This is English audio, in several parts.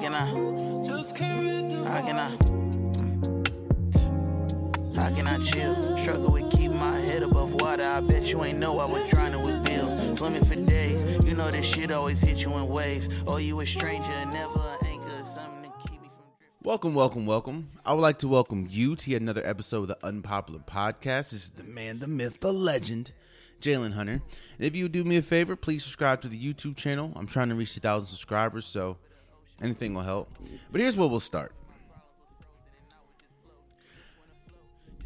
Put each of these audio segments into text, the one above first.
can I? How can I? How can I chill? Struggle with keeping my head above water. I bet you ain't know I was drowning with bills. Swimming for days. You know this shit always hit you in waves. Oh, you a stranger, never an anchor. Something to keep me from drifting. Welcome, welcome, welcome. I would like to welcome you to another episode of the Unpopular Podcast. This is the man, the myth, the legend, Jalen Hunter. And if you would do me a favor, please subscribe to the YouTube channel. I'm trying to reach 2,000 subscribers, so anything will help. But here's where we'll start.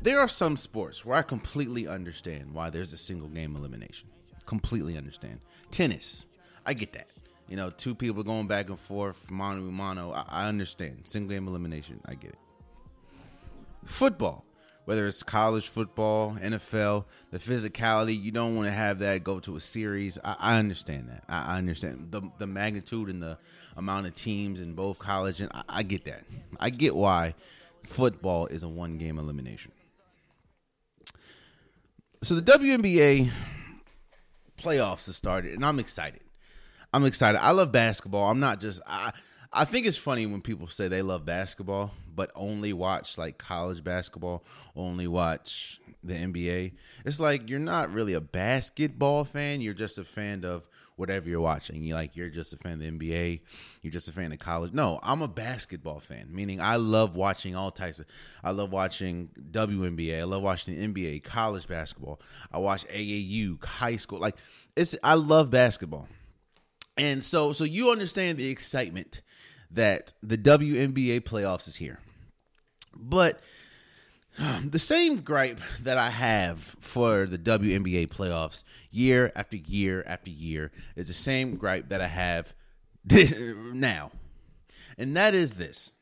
There are some sports where I completely understand why there's a single game elimination. Completely understand. Tennis, I get that. You know, two people going back and forth, mano a mano. I, I understand. Single game elimination, I get it. Football, whether it's college football, NFL, the physicality, you don't want to have that go to a series. I, I understand that. I, I understand the the magnitude and the amount of teams in both college, and I, I get that. I get why football is a one game elimination. So the WNBA playoffs have started, and I'm excited. I'm excited. I love basketball. I'm not just I. I think it's funny when people say they love basketball, but only watch like college basketball, only watch the NBA. It's like you're not really a basketball fan. You're just a fan of whatever you're watching. You like you're just a fan of the NBA. You're just a fan of college. No, I'm a basketball fan. Meaning I love watching all types of. I love watching WNBA. I love watching the NBA, college basketball. I watch AAU, high school. Like it's. I love basketball. And so so you understand the excitement that the WNBA playoffs is here. But the same gripe that I have for the WNBA playoffs year after year after year is the same gripe that I have now. And that is this.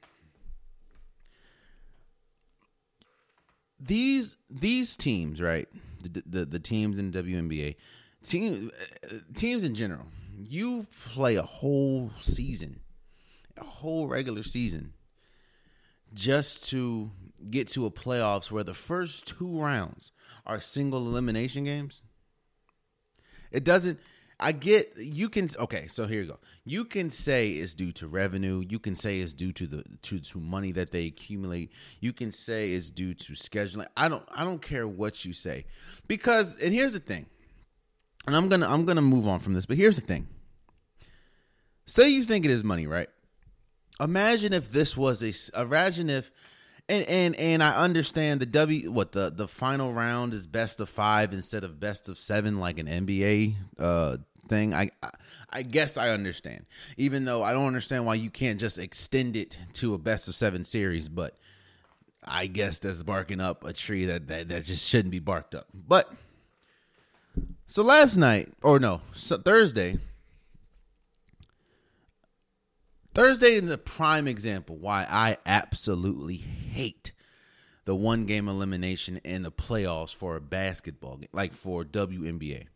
These these teams, right? The the, the teams in WNBA, team, uh, teams in general, you play a whole season, a whole regular season, just to get to a playoffs where the first two rounds are single elimination games. It doesn't. I get you can okay. So here you go. You can say it's due to revenue. You can say it's due to the to to money that they accumulate. You can say it's due to scheduling. I don't I don't care what you say because and here's the thing and I'm gonna I'm gonna move on from this. But here's the thing. Say you think it is money, right? Imagine if this was a. Imagine if, and and and I understand the W. What the the final round is best of five instead of best of seven, like an NBA uh thing. I I, I guess I understand, even though I don't understand why you can't just extend it to a best of seven series, but. I guess that's barking up a tree that, that, that just shouldn't be barked up. But so last night, or no, so Thursday. Thursday is the prime example why I absolutely hate the one game elimination in the playoffs for a basketball game, like for WNBA.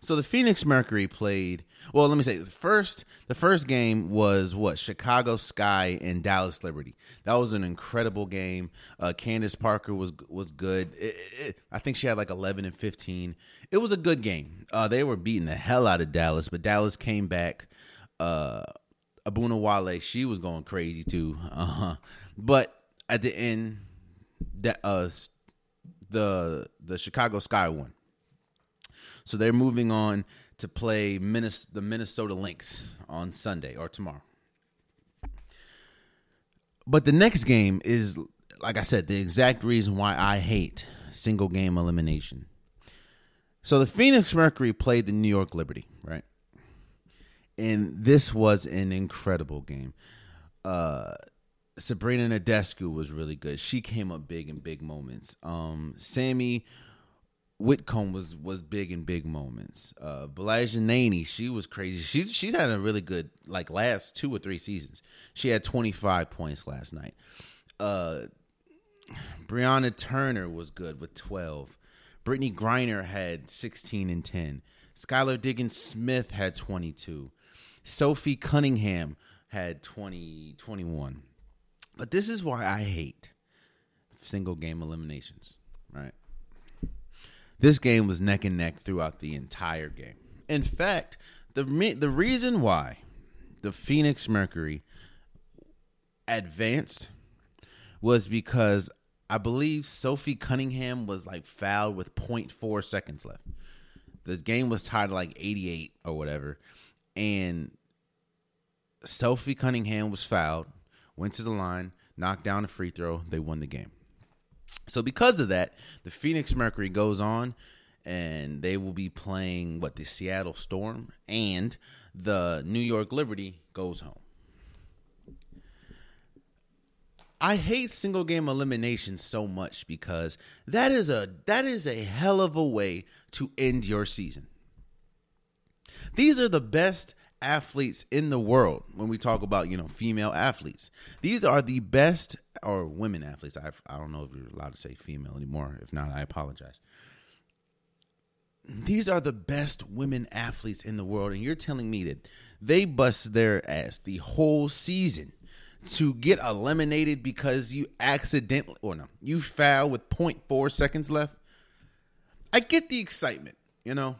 So the Phoenix Mercury played. Well, let me say the first. The first game was what Chicago Sky and Dallas Liberty. That was an incredible game. Uh, Candace Parker was was good. It, it, I think she had like eleven and fifteen. It was a good game. Uh, they were beating the hell out of Dallas, but Dallas came back. Uh, Ogunbowale, she was going crazy too. Uh-huh. But at the end, that uh, the the Chicago Sky won. So they're moving on to play Minnes- the Minnesota Lynx on Sunday or tomorrow. But the next game is, like I said, the exact reason why I hate single game elimination. So the Phoenix Mercury played the New York Liberty, right? And this was an incredible game. Uh, Sabrina Ionescu was really good. She came up big in big moments. Um, Sammy Whitcomb was was big in big moments. Uh Laney, she was crazy. She's she's had a really good like last two or three seasons. She had 25 points last night. Uh Brianna Turner was good with 12. Brittney Griner had 16 and 10. Skylar Diggins Smith had 22. Sophie Cunningham had 20 21. But this is why I hate single game eliminations, right? This game was neck and neck throughout the entire game. In fact, the the reason why the Phoenix Mercury advanced was because I believe Sophie Cunningham was like fouled with 0.4 seconds left. The game was tied like 88 or whatever. And Sophie Cunningham was fouled, went to the line, knocked down a free throw. They won the game. So because of that, the Phoenix Mercury goes on and they will be playing what the Seattle Storm and the New York Liberty goes home. I hate single game elimination so much because that is a that is a hell of a way to end your season. These are the best athletes in the world when we talk about, you know, female athletes. These are the best or women athletes. I I don't know if you're allowed to say female anymore. If not, I apologize. These are the best women athletes in the world and you're telling me that they bust their ass the whole season to get eliminated because you accidentally or no, you foul with 0.4 seconds left. I get the excitement, you know.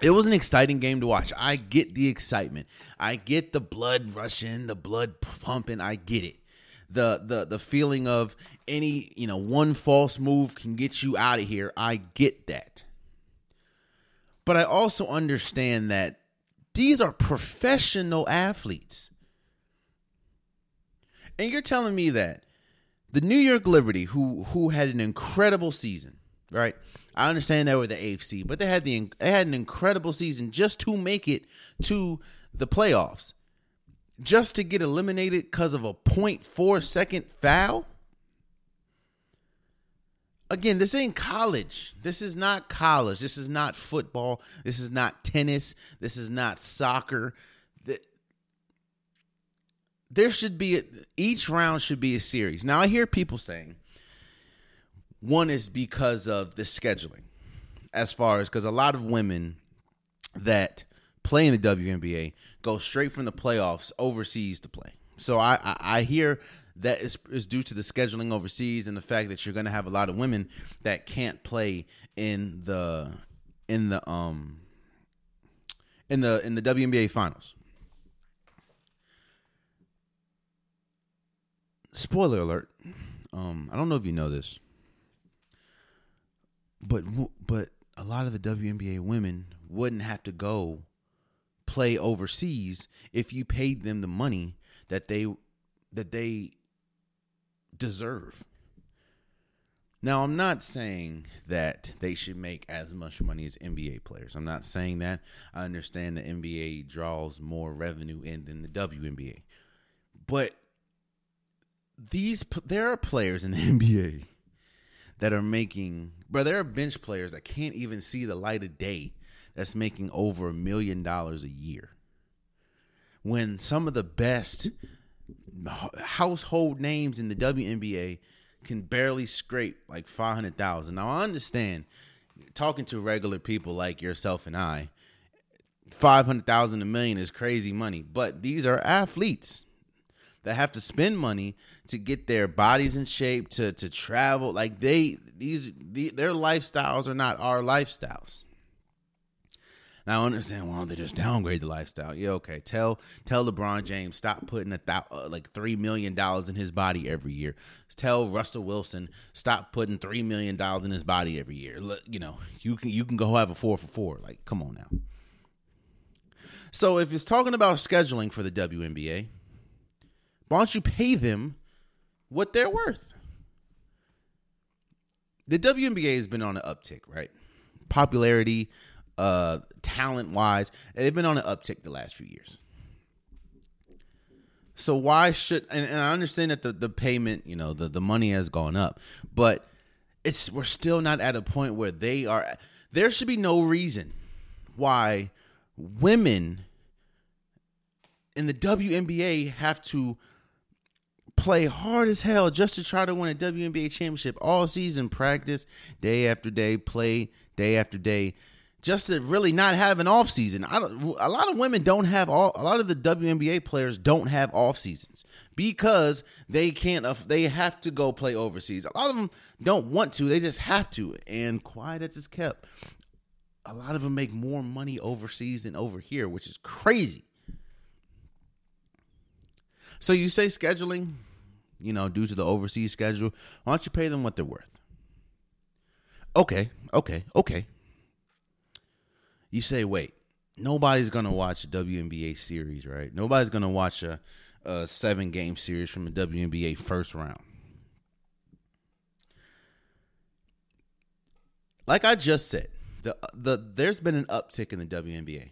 It was an exciting game to watch. I get the excitement. I get the blood rushing, the blood pumping. I get it. The the the feeling of any, you know, one false move can get you out of here. I get that. But I also understand that these are professional athletes. And you're telling me that the New York Liberty, who who had an incredible season, right? I understand they were the AFC, but they had the they had an incredible season just to make it to the playoffs, just to get eliminated because of a 0.4 second foul. Again, this ain't college. This is not college. This is not football. This is not tennis. This is not soccer there should be a, each round should be a series. Now I hear people saying one is because of the scheduling, as far as because a lot of women that play in the WNBA go straight from the playoffs overseas to play. So I I, I hear that is, is due to the scheduling overseas and the fact that you're going to have a lot of women that can't play in the in the um in the in the WNBA finals. spoiler alert. Um, I don't know if you know this, but but a lot of the WNBA women wouldn't have to go play overseas if you paid them the money that they that they deserve. Now, I'm not saying that they should make as much money as NBA players. I'm not saying that. I understand the NBA draws more revenue in than the WNBA. But these there are players in the NBA that are making, but there are bench players that can't even see the light of day that's making over a million dollars a year. When some of the best household names in the WNBA can barely scrape like 500,000. Now I understand talking to regular people like yourself and I, 500,000 a million is crazy money, but these are athletes that have to spend money to get their bodies in shape to to travel. Like they these the, their lifestyles are not our lifestyles. Now I understand why don't they just downgrade the lifestyle? Yeah okay. Tell tell lebron james stop putting a thou, uh, like three million dollars in his body every year. Tell russell wilson stop putting three million dollars in his body every year. Look, you know you can you can go have a four for four. Like come on now. So if it's talking about scheduling for the WNBA, why don't you pay them what they're worth? The WNBA has been on an uptick, right? Popularity, uh, talent wise, they've been on an uptick the last few years. So why should and, and I understand that the, the payment, you know, the, the money has gone up, but it's we're still not at a point where they are there should be no reason why women in the WNBA have to play hard as hell just to try to win a WNBA championship all season, practice day after day, play day after day, just to really not have an off season. I don't, a lot of women don't have all. A lot of the WNBA players don't have off seasons because they can't. They have to go play overseas. A lot of them don't want to. They just have to. And quiet as it's kept, a lot of them make more money overseas than over here, which is crazy. So you say scheduling, you know, due to the overseas schedule, why don't you pay them what they're worth? Okay, okay, okay. You say, wait, nobody's gonna watch a WNBA series, right? Nobody's gonna watch a, a seven game series from a WNBA first round. Like I just said, the the there's been an uptick in the WNBA.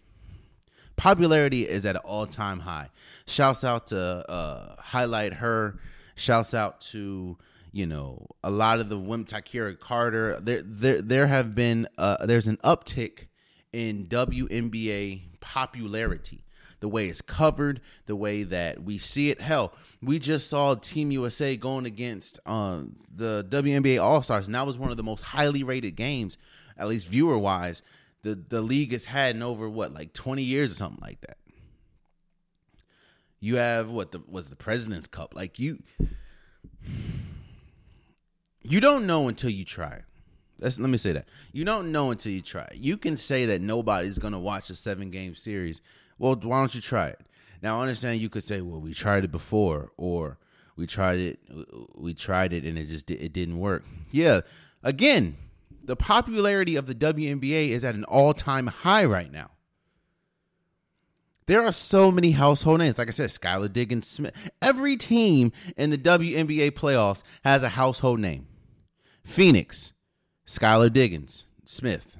Popularity is at an all time high. Shouts out to uh, highlight her. Shouts out to you know a lot of the women. Takira Carter. There there there have been uh, there's an uptick in WNBA popularity. The way it's covered, the way that we see it. Hell, we just saw Team USA going against um, the WNBA All Stars, and that was one of the most highly rated games, at least viewer wise, the the league has had in over what like twenty years or something like that. You have what the was the President's Cup like you. You don't know until you try it. Let's, let me say that. You don't know until you try. You can say that nobody's going to watch a seven game series. Well, why don't you try it? Now, I understand you could say, well, we tried it before, or we tried it, we tried it, and it just it didn't work. Yeah, again, the popularity of the WNBA is at an all time high right now. There are so many household names. Like I said, Skylar Diggins Smith. Every team in the WNBA playoffs has a household name. Phoenix, Skylar Diggins Smith,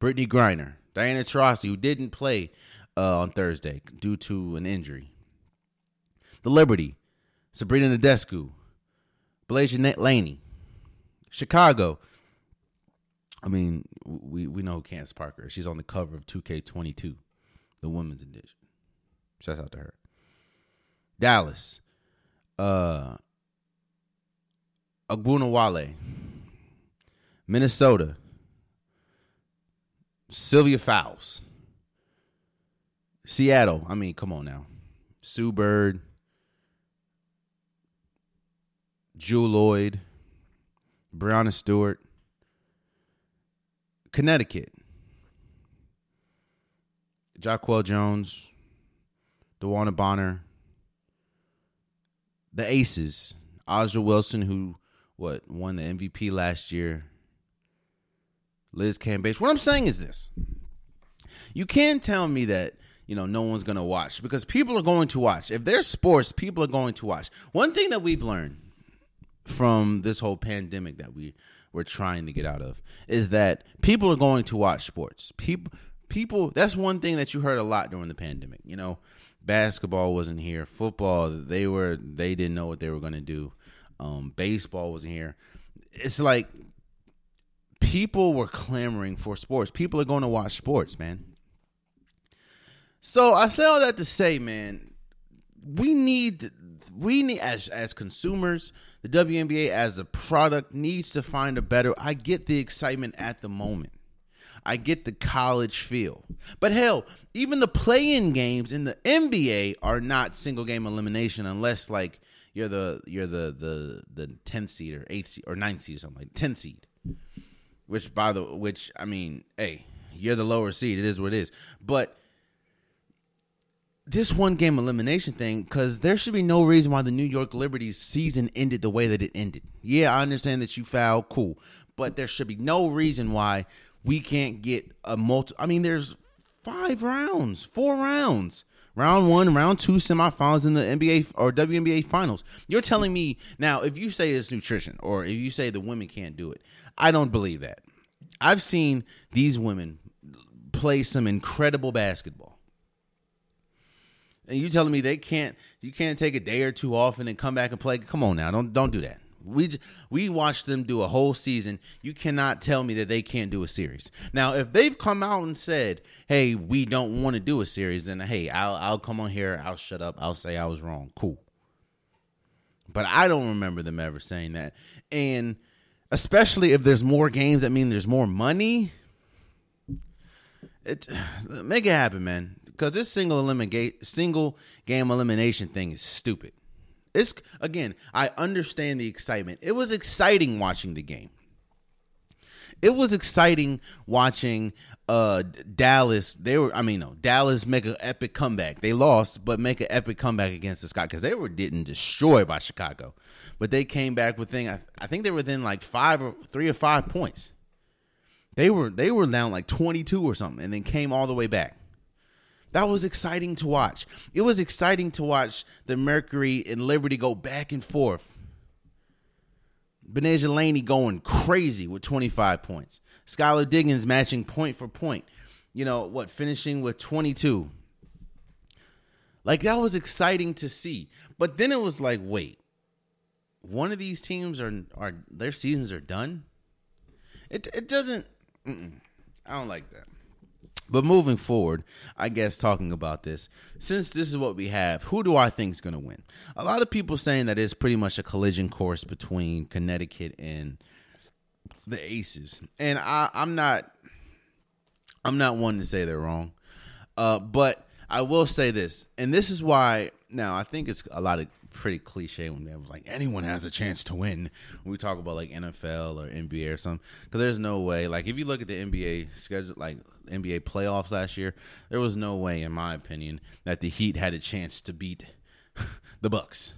Brittney Griner, Diana Taurasi, who didn't play uh, on Thursday due to an injury. The Liberty, Sabrina Ionescu, Betnijah Laney. Chicago, I mean, we we know Candace Parker. She's on the cover of 2K22, the women's edition. Shout out to her. Dallas, uh, Ogunbowale, Minnesota, Sylvia Fowles, Seattle. I mean, come on now, Sue Bird, Jewell Loyd, Breanna Stewart, Connecticut. Jonquel Jones, DeWanna Bonner, the Aces, A'ja Wilson, who what won the MVP last year, Liz Cambage. What I'm saying is this: you can't tell me that you know no one's going to watch because people are going to watch. If there's sports, people are going to watch. One thing that we've learned from this whole pandemic that we we're trying to get out of is that people are going to watch sports. People people that's one thing that you heard a lot during the pandemic. You know, basketball wasn't here, football they were they didn't know what they were going to do. Um, baseball wasn't here. It's like people were clamoring for sports. People are going to watch sports, man. So I say all that to say, man, we need we need as as consumers the WNBA as a product needs to find a better. I get the excitement at the moment. I get the college feel. But hell, even the play-in games in the NBA are not single game elimination unless like you're the you're the the the 10th seed or 8th seed or 9th seed or something like 10 seed. Which by the which I mean, hey, you're the lower seed. It is what it is. But this one game elimination thing because there should be no reason why the New York Liberties season ended the way that it ended. Yeah, I understand that you fouled, cool, but there should be no reason why we can't get a multi. I mean, there's five rounds, four rounds. Round one, round two, semifinals in the NBA or WNBA finals. You're telling me now if you say it's nutrition or if you say the women can't do it, I don't believe that. I've seen these women play some incredible basketball and you telling me they can't you can't take a day or two off and then come back and play come on now don't don't do that we we watched them do a whole season. You cannot tell me that they can't do a series. Now if they've come out and said hey we don't want to do a series then hey I'll I'll come on here I'll shut up I'll say I was wrong. Cool. But I don't remember them ever saying that. And especially if there's more games that mean there's more money it make it happen man. Because this single eliminate single game elimination thing is stupid. It's again, I understand the excitement. It was exciting watching the game. It was exciting watching uh Dallas. They were, I mean, no, Dallas make an epic comeback. They lost, but make an epic comeback against the Scott because they were getting destroyed by Chicago. But they came back within, I, I think they were within like five or three or five points. They were they were down like twenty two or something, and then came all the way back. That was exciting to watch. It was exciting to watch the Mercury and Liberty go back and forth. Betnijah Laney going crazy with 25 points. Skylar Diggins matching point for point. You know, what, finishing with 22. Like, that was exciting to see. But then it was like, wait, one of these teams are, are their seasons are done? It, it doesn't, I don't like that. But moving forward, I guess talking about this, since this is what we have, who do I think is going to win? A lot of people saying that it's pretty much a collision course between Connecticut and the Aces, and I, I'm not, I'm not one to say they're wrong, uh, but I will say this, and this is why. Now I think it's a lot of pretty cliche when they was like anyone has a chance to win. When we talk about like NFL or NBA or something, because there's no way. Like if you look at the NBA schedule, like NBA playoffs last year, there was no way, in my opinion, that the Heat had a chance to beat the Bucks.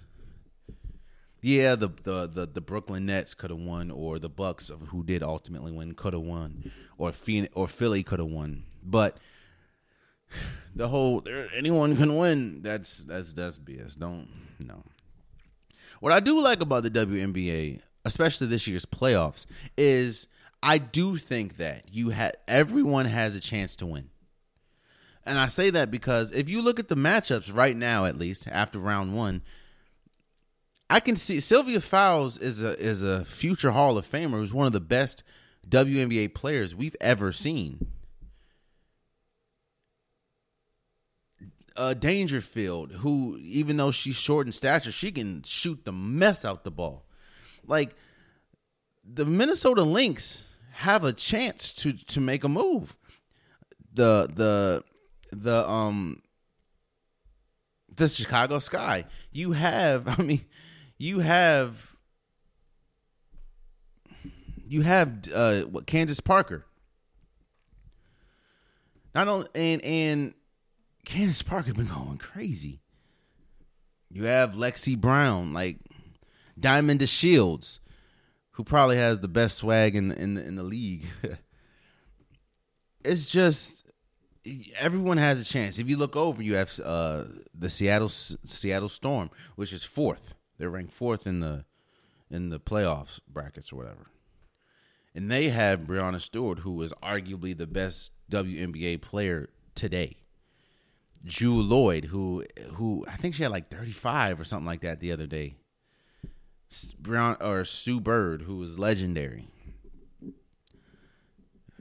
Yeah, the the the, the Brooklyn Nets could have won, or the Bucks, who did ultimately win, could have won, or Phoenix, or Philly could have won, but the whole anyone can win. That's that's that's BS. Don't no. What I do like about the WNBA, especially this year's playoffs, is I do think that you had everyone has a chance to win. And I say that because if you look at the matchups right now, at least after round one, I can see Sylvia Fowles is a is a future Hall of Famer who's one of the best WNBA players we've ever seen. uh, Dangerfield, who even though she's short in stature, she can shoot the mess out the ball. Like the Minnesota Lynx have a chance to to make a move. The the the um the Chicago Sky. You have, I mean, you have you have uh what Candace Parker. Not only and and Candace Parker been going crazy. You have Lexie Brown, like Diamond DeShields, who probably has the best swag in in in the league. it's just everyone has a chance. If you look over, you have uh, the Seattle Seattle Storm, which is fourth. They're ranked fourth in the in the playoffs brackets or whatever. And they have Breanna Stewart, who is arguably the best WNBA player today. Jewell Loyd, who who I think she had like 35 or something like that the other day. Brown or Sue Bird, who was legendary.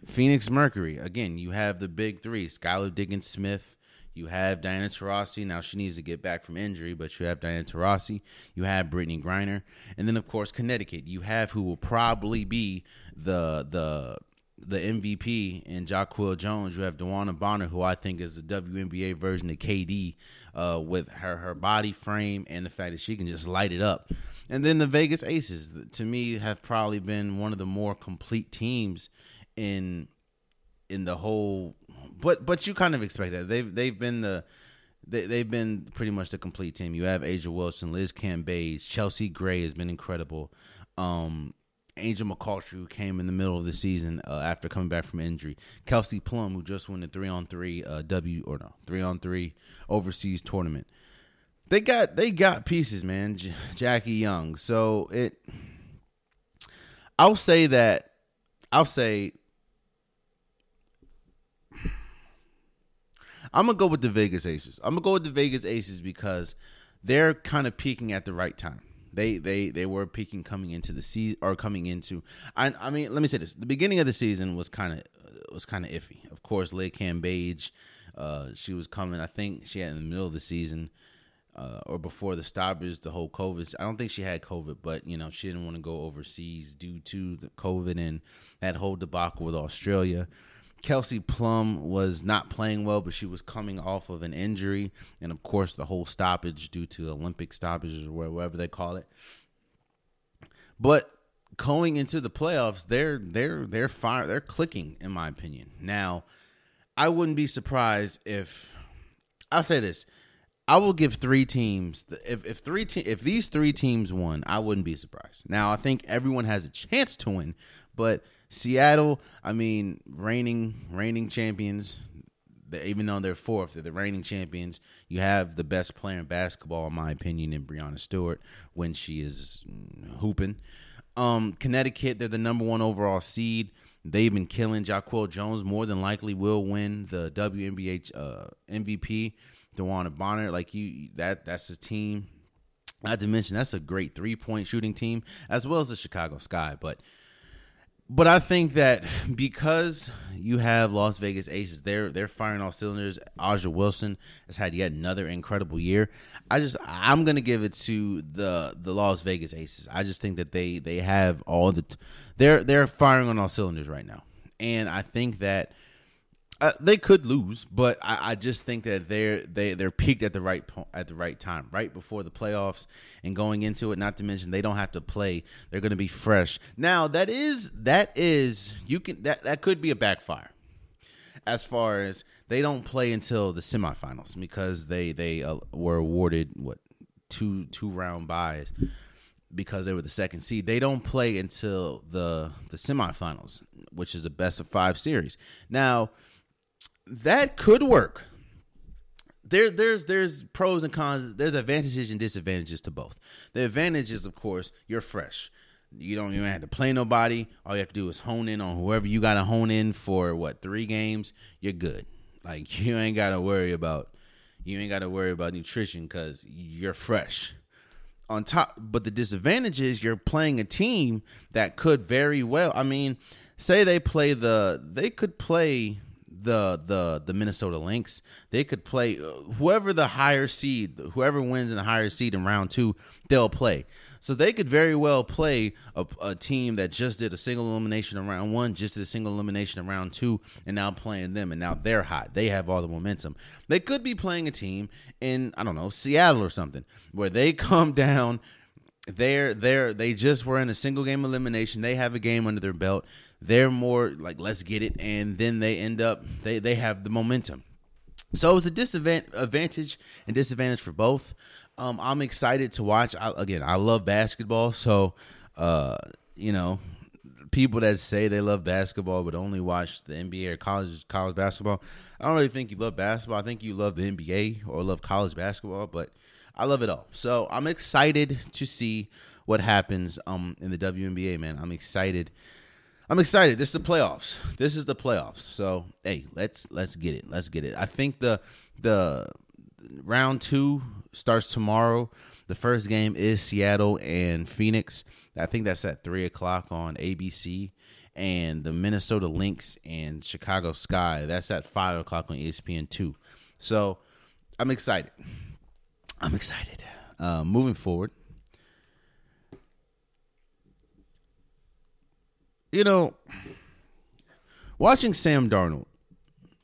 Phoenix Mercury, again, you have the big three: Skylar Diggins Smith. You have Diana Taurasi. Now she needs to get back from injury, but you have Diana Taurasi. You have Brittney Griner, and then of course Connecticut. You have who will probably be the the the MVP in Jonquel Jones. You have DeWanna Bonner, who I think is the WNBA version of KD, uh, with her her body frame and the fact that she can just light it up. And then the Vegas Aces, to me, have probably been one of the more complete teams in in the whole. But but you kind of expect that they've they've been the they, they've been pretty much the complete team. You have A'ja Wilson, Liz Cambage, Chelsea Gray has been incredible. Um, Angel McCoughtry, who came in the middle of the season uh, after coming back from injury. Kelsey Plum, who just won the three on three uh, W or no three on three overseas tournament. They got they got pieces, man. J- Jackie Young. So it, I'll say that. I'll say. I'm gonna go with the Vegas Aces. I'm gonna go with the Vegas Aces because they're kind of peaking at the right time. They they they were peaking coming into the season or coming into. I I mean, let me say this: the beginning of the season was kind of was kind of iffy. Of course, Liz Cambage, uh, she was coming. I think she had in the middle of the season. Uh, or before the stoppage, the whole COVID. I don't think she had COVID, but you know she didn't want to go overseas due to the COVID and that whole debacle with Australia. Kelsey Plum was not playing well, but she was coming off of an injury, and of course the whole stoppage due to Olympic stoppages or whatever they call it. But going into the playoffs, they're they're they're fire they're clicking in my opinion. Now, I wouldn't be surprised if I'll say this. I will give three teams if if three te- if these three teams won, I wouldn't be surprised. Now, I think everyone has a chance to win, but Seattle, I mean, reigning reigning champions, even though they're fourth, they're the reigning champions. You have the best player in basketball, in my opinion, in Breanna Stewart when she is hooping. Um, Connecticut, they're the number one overall seed. They've been killing. Jonquel Jones more than likely will win the WNBA uh, MVP. DeWanna Bonner, like you, that that's a team. Not to mention that's a great three point shooting team as well as the Chicago Sky. But but I think that because you have Las Vegas Aces, they're they're firing all cylinders. A'ja Wilson has had yet another incredible year. I just I'm gonna give it to the the Las Vegas Aces. I just think that they they have all the they're they're firing on all cylinders right now, and I think that uh, they could lose, but I, I, just think that they're they they're peaked at the right po- at the right time, right before the playoffs and going into it. Not to mention they don't have to play; they're going to be fresh. Now that is that is you can that that could be a backfire, as far as they don't play until the semifinals because they they uh, were awarded what two two round buys because they were the second seed. They don't play until the the semifinals, which is the best of five series. Now that could work. There, there's there's pros and cons. There's advantages and disadvantages to both. The advantage is, of course, you're fresh. You don't even have to play nobody. All you have to do is hone in on whoever you got to hone in for. What three games? You're good. Like you ain't got to worry about you ain't got to worry about nutrition because you're fresh. On top, but the disadvantage is you're playing a team that could very well. I mean, say they play the they could play the the the Minnesota Lynx. They could play uh, whoever the higher seed, whoever wins in the higher seed in round two, they'll play. So they could very well play a, a, team that just did a single elimination in round one, just did a single elimination in round two, and now playing them, and now they're hot. They have all the momentum. They could be playing a team in I don't know Seattle or something where they come down. They're they're they just were in a single game elimination. They have a game under their belt they're more like let's get it, and then they end up they they have the momentum. So it's a disadvantage and disadvantage for both. Um, I'm excited to watch. I, again, I love basketball, so uh, you know, people that say they love basketball but only watch the NBA or college college basketball. I don't really think you love basketball. I think you love the NBA or love college basketball, but I love it all. So I'm excited to see what happens um in the WNBA, man. I'm excited I'm excited. This is the playoffs. This is the playoffs. So hey, let's let's get it. Let's get it. I think the the round two starts tomorrow. The first game is Seattle and Phoenix. I think that's at three o'clock on ABC. And the Minnesota Lynx and Chicago Sky. That's at five o'clock on ESPN two. So I'm excited. I'm excited. Uh, moving forward, you know, watching Sam Darnold,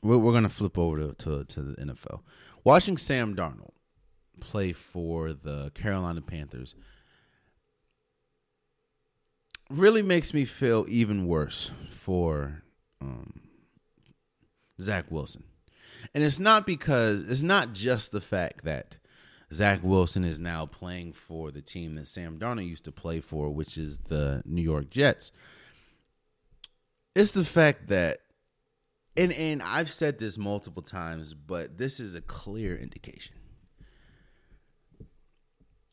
we're, we're going to flip over to, to, to the NFL. Watching Sam Darnold play for the Carolina Panthers really makes me feel even worse for um, Zach Wilson. And it's not because it's not just the fact that Zach Wilson is now playing for the team that Sam Darnold used to play for, which is the New York Jets. It's the fact that and and I've said this multiple times, but this is a clear indication.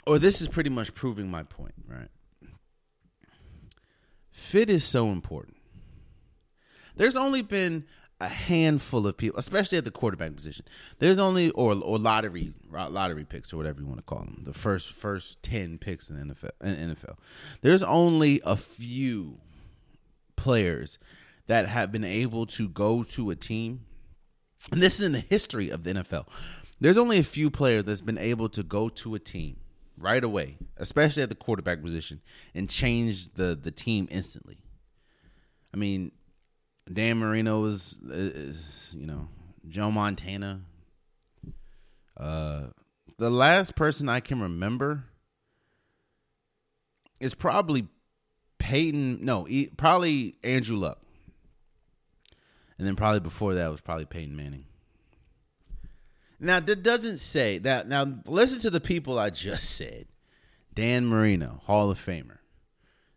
Or this is pretty much proving my point, right? Fit is so important. There's only been a handful of people, especially at the quarterback position. There's only or or lottery lottery picks or whatever you want to call them. The first first ten picks in NFL. In NFL. There's only a few players that have been able to go to a team, and this is in the history of the NFL. There's only a few players that's been able to go to a team right away, especially at the quarterback position, and change the the team instantly. I mean, Dan Marino is, is you know Joe Montana. Uh, the last person I can remember is probably Peyton, no, probably Andrew Luck. And then probably before that was probably Peyton Manning. Now that doesn't say that. Now listen to the people I just said: Dan Marino, Hall of Famer;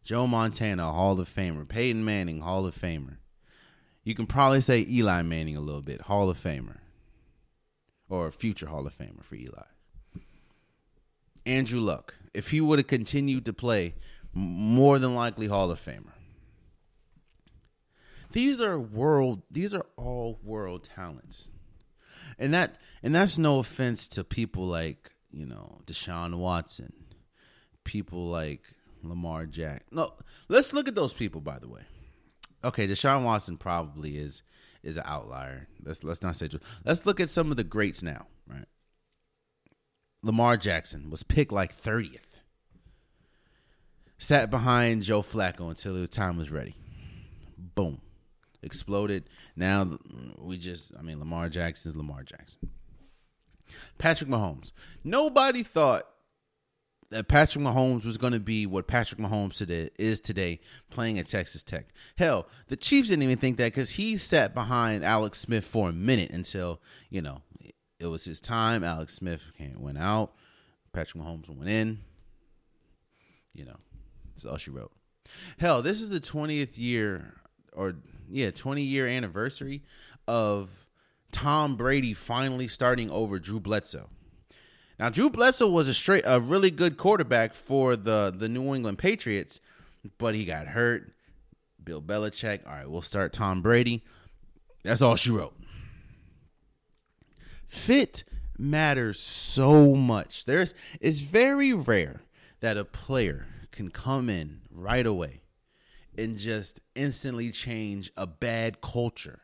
Joe Montana, Hall of Famer; Peyton Manning, Hall of Famer. You can probably say Eli Manning a little bit, Hall of Famer, or future Hall of Famer for Eli. Andrew Luck, if he would have continued to play, more than likely Hall of Famer. These are world. These are all world talents, and that and that's no offense to people like you know Deshaun Watson, people like Lamar Jack. No, let's look at those people. By the way, okay, Deshaun Watson probably is is an outlier. Let's let's not say. Let's look at some of the greats now. Right, Lamar Jackson was picked like thirtieth. Sat behind Joe Flacco until his time was ready. Boom exploded. Now we just, I mean, Lamar Jackson is Lamar Jackson. Patrick Mahomes. Nobody thought that Patrick Mahomes was going to be what Patrick Mahomes today is today playing at Texas Tech. Hell, the Chiefs didn't even think that because he sat behind Alex Smith for a minute until you know it was his time. Alex Smith went out. Patrick Mahomes went in. You know, that's all she wrote. Hell, this is the twentieth year or yeah, 20 year anniversary of Tom Brady finally starting over Drew Bledsoe. Now, Drew Bledsoe was a straight, a really good quarterback for the the New England Patriots, but he got hurt. Bill Belichick. All right, we'll start Tom Brady. That's all she wrote. Fit matters so much. There's it's very rare that a player can come in right away and just instantly change a bad culture.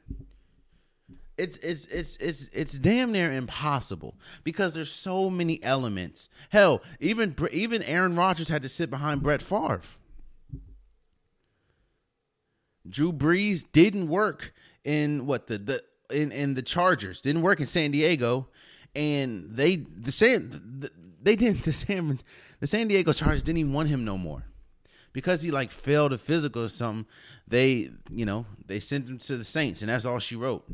It's it's it's it's it's damn near impossible because there's so many elements. Hell, even even Aaron Rodgers had to sit behind Brett Favre. Drew Brees didn't work in what the the in in the Chargers didn't work in San Diego, and they the San they didn't the San the San Diego Chargers didn't even want him no more because he like failed a physical or something, they you know they sent him to the Saints, and that's all she wrote.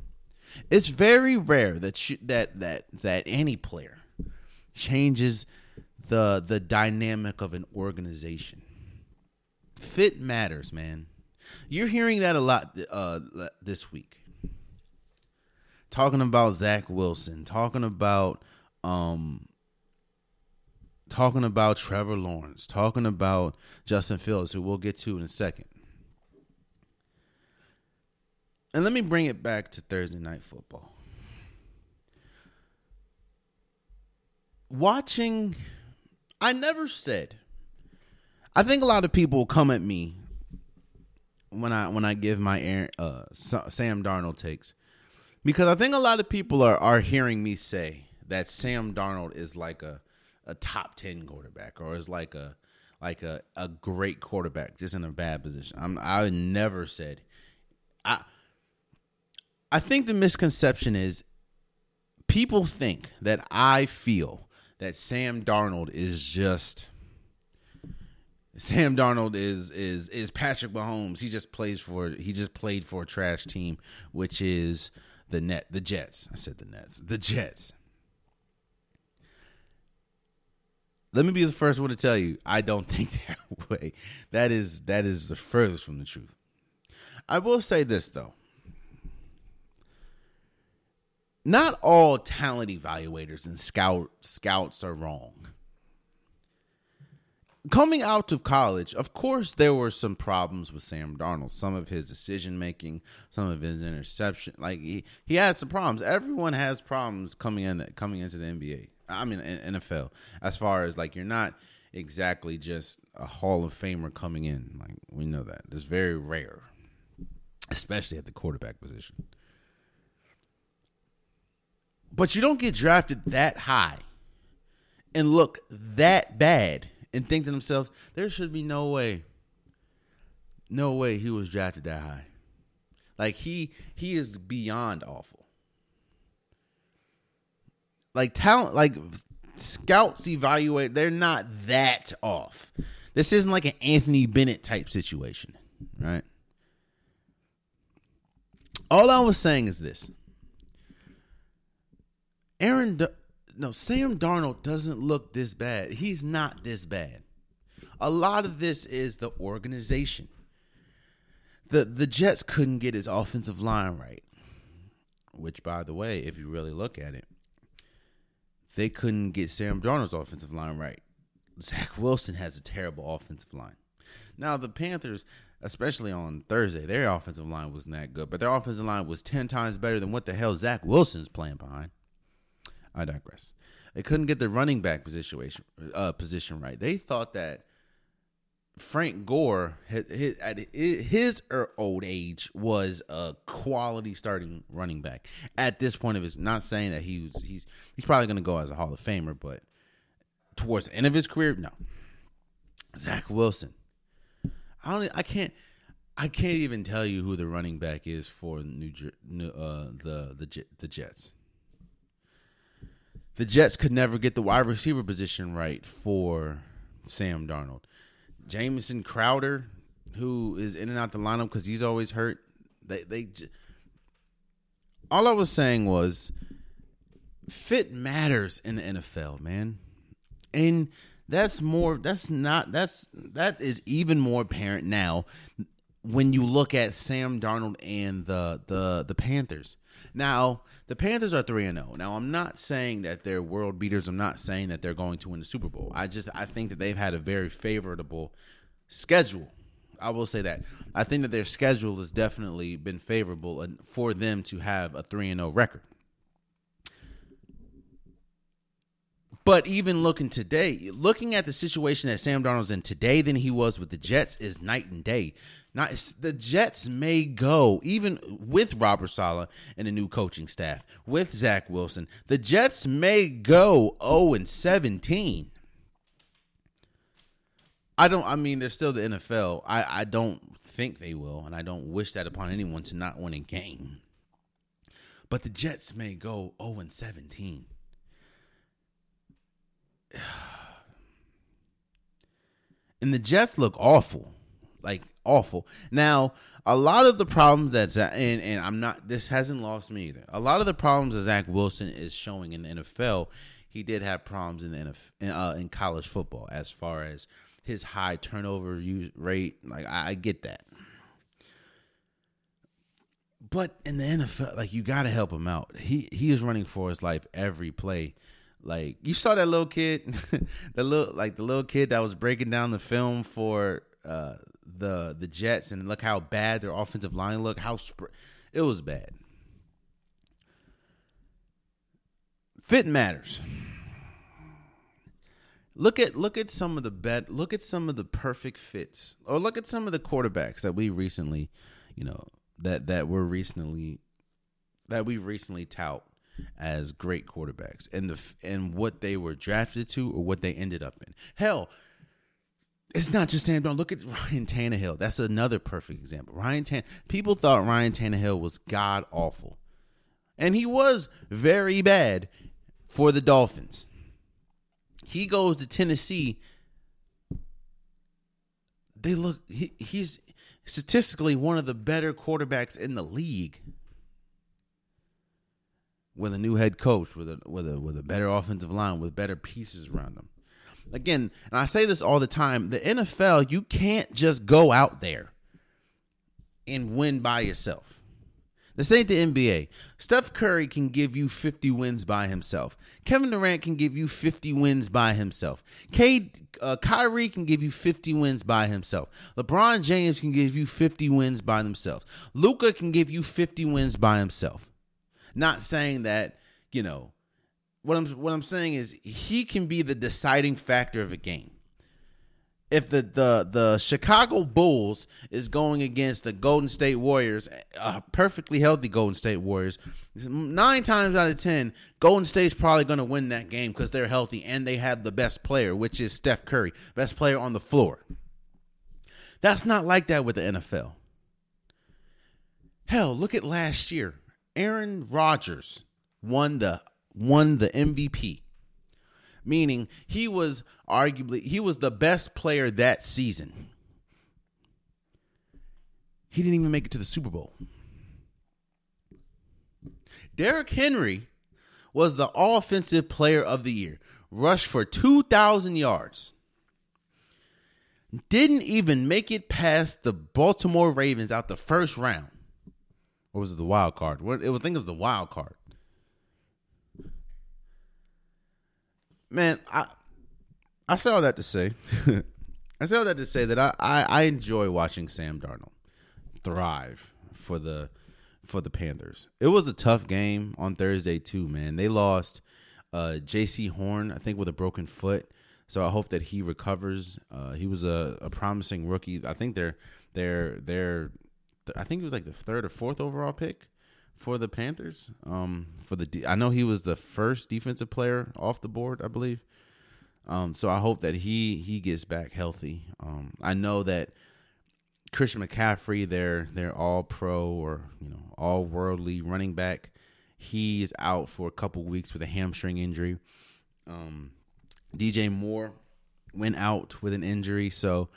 It's very rare that she, that that that any player changes the the dynamic of an organization. Fit matters, man. You're hearing that a lot uh, this week. Talking about Zach Wilson, talking about um, talking about Trevor Lawrence, talking about Justin Fields, who we'll get to in a second. And let me bring it back to Thursday night football. Watching, I never said. I think a lot of people come at me when I when I give my uh, Sam Darnold takes because I think a lot of people are are hearing me say that Sam Darnold is like a a top 10 quarterback or is like a like a, a great quarterback just in a bad position. I'm I never said I I think the misconception is people think that I feel that Sam Darnold is just Sam Darnold is is is Patrick Mahomes. He just plays for he just played for a trash team, which is the net the Jets. I said the Nets. The Jets. Let me be the first one to tell you, I don't think that way. That is that is the furthest from the truth. I will say this though. Not all talent evaluators and scout scouts are wrong. Coming out of college, of course, there were some problems with Sam Darnold. Some of his decision making, some of his interception, like he, he had some problems. Everyone has problems coming in coming into the NBA. I mean NFL as far as like you're not exactly just a Hall of Famer coming in. Like we know that. It's very rare. Especially at the quarterback position. But you don't get drafted that high and look that bad and think to themselves, there should be no way. No way he was drafted that high. Like he he is beyond awful like talent like scouts evaluate they're not that off This isn't like an Anthony Bennett type situation, right? All I was saying is this. Aaron no, Sam Darnold doesn't look this bad. He's not this bad. A lot of this is the organization. The the Jets couldn't get his offensive line right. Which by the way, if you really look at it, they couldn't get Sam Darnold's offensive line right. Zach Wilson has a terrible offensive line. Now the Panthers, especially on Thursday, their offensive line wasn't that good, but their offensive line was ten times better than what the hell Zach Wilson's playing behind. I digress. They couldn't get the running back position uh, position right. They thought that Frank Gore, his, at his er, old age, was a quality starting running back. At this point of his, not saying that he was, he's he's probably going to go as a Hall of Famer, but towards the end of his career, no. Zach Wilson, I don't, I can't, I can't even tell you who the running back is for New, uh, the the the Jets the Jets could never get the wide receiver position right for Sam Darnold. Jamison Crowder, who is in and out the lineup because he's always hurt. They they. All I was saying was, fit matters in the NFL, man, and that's more. That's not. That's that is even more apparent now when you look at Sam Darnold and the the the Panthers. Now, the Panthers are 3 and 0. Now, I'm not saying that they're world beaters. I'm not saying that they're going to win the Super Bowl. I just I think that they've had a very favorable schedule. I will say that. I think that their schedule has definitely been favorable uh, for them to have a 3 and 0 record. But even looking today, looking at the situation that Sam Darnold's in today than he was with the Jets is night and day. Not the Jets may go even with Robert Saleh and a new coaching staff with Zach Wilson. The Jets may go 0 and 17. I don't. I mean, they're still the NFL. I I don't think they will, and I don't wish that upon anyone to not win a game. But the Jets may go 0 and 17. and the Jets look awful, like awful. Now, a lot of the problems that and and I'm not this hasn't lost me either. A lot of the problems that Zach Wilson is showing in the NFL, he did have problems in the NFL, uh, in college football as far as his high turnover rate. Like I, I get that. But in the NFL, like you got to help him out. He he is running for his life every play. Like you saw that little kid, the little like the little kid that was breaking down the film for uh, the the Jets, and look how bad their offensive line looked. How sp- it was bad. Fit matters. Look at look at some of the bet. Look at some of the perfect fits, or look at some of the quarterbacks that we recently, you know, that that were recently that we recently tout as great quarterbacks and the and what they were drafted to or what they ended up in. Hell, it's not just Sam Darnold. Look at Ryan Tannehill. That's another perfect example. Ryan Tan. People thought Ryan Tannehill was god awful, and he was very bad for the Dolphins. He goes to Tennessee. They look. He, he's statistically one of the better quarterbacks in the league with a new head coach, with a with a with a better offensive line, with better pieces around them. Again, and I say this all the time, the NFL, you can't just go out there and win by yourself. This ain't the NBA. Steph Curry can give you 50 wins by himself. Kevin Durant can give you 50 wins by himself. Cade, uh, Kyrie can give you 50 wins by himself. LeBron James can give you 50 wins by themselves. Luka can give you 50 wins by himself. Not saying that, you know, what I'm what I'm saying is he can be the deciding factor of a game. If the the the Chicago Bulls is going against the Golden State Warriors, a perfectly healthy Golden State Warriors, nine times out of ten, Golden State's probably going to win that game because they're healthy and they have the best player, which is Steph Curry, best player on the floor. That's not like that with the NFL. Hell, look at last year. Aaron Rodgers won the won the MVP. meaning he was arguably he was the best player that season. He didn't even make it to the Super Bowl. Derrick Henry was the offensive player of the year, rushed for 2,000 yards. Didn't even make it past the Baltimore Ravens out the first round. Or was it the wild card? What it was, I think it was the wild card. Man, I I say all that to say. I say all that to say that I, I, I enjoy watching Sam Darnold thrive for the for the Panthers. It was a tough game on Thursday too, man. They lost uh, Jaycee Horn, I think, with a broken foot. So I hope that he recovers. Uh, he was a, a promising rookie. I think they're they're they're I think it was like the third or fourth overall pick for the Panthers. Um, for the I know he was the first defensive player off the board, I believe. Um, so I hope that he he gets back healthy. Um, I know that Christian McCaffrey, their their all pro or you know all worldly running back, he is out for a couple weeks with a hamstring injury. Um, DJ Moore went out with an injury, so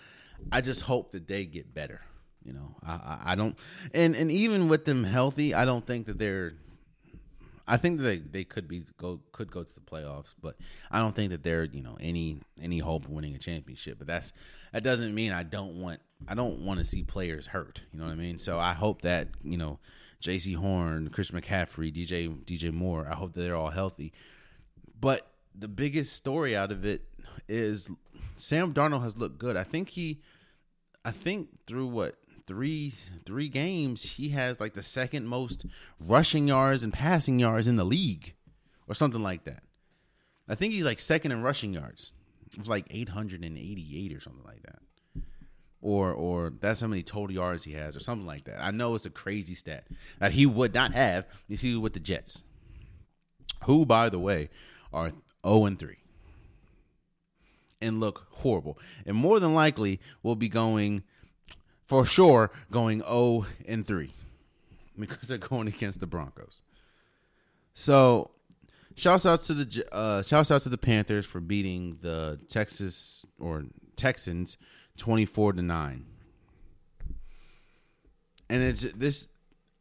I just hope that they get better. You know, I, I, I don't, and and even with them healthy, I don't think that they're. I think that they, they could be go could go to the playoffs, but I don't think that they're you know any any hope of winning a championship. But that's that doesn't mean I don't want I don't want to see players hurt. You know what I mean? So I hope that you know Jaycee Horn, Chris McCaffrey, DJ DJ Moore. I hope that they're all healthy. But the biggest story out of it is Sam Darnold has looked good. I think he, I think through what three three games he has like the second most rushing yards and passing yards in the league, or something like that. I think he's like second in rushing yards. It was like 888 or something like that. Or or that's how many total yards he has or something like that. I know it's a crazy stat that he would not have if he was with the Jets. Who, by the way, are 0 and 3 and look horrible. And more than likely will be going for sure going 0 and 3 because they're going against the Broncos. So, shouts out to the uh, shouts out to the Panthers for beating the Texas or Texans 24 to 9. And it's this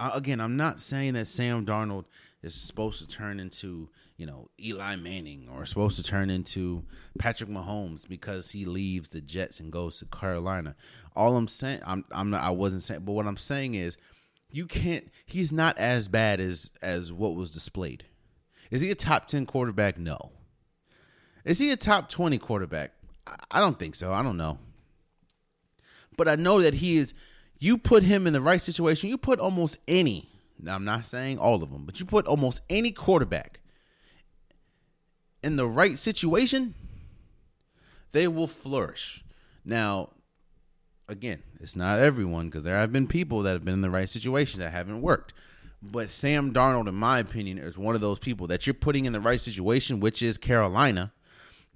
again, I'm not saying that Sam Darnold is supposed to turn into, you know, Eli Manning or supposed to turn into Patrick Mahomes because he leaves the Jets and goes to Carolina. All I'm saying, I'm, I'm not, I wasn't saying, but what I'm saying is, you can't. He's not as bad as as what was displayed. Is he a top ten quarterback? No. Is he a top twenty quarterback? I don't think so. I don't know. But I know that he is. You put him in the right situation. You put almost any now, I'm not saying all of them, but you put almost any quarterback in the right situation, they will flourish. Now, again, it's not everyone because there have been people that have been in the right situation that haven't worked. But Sam Darnold, in my opinion, is one of those people that you're putting in the right situation, which is Carolina.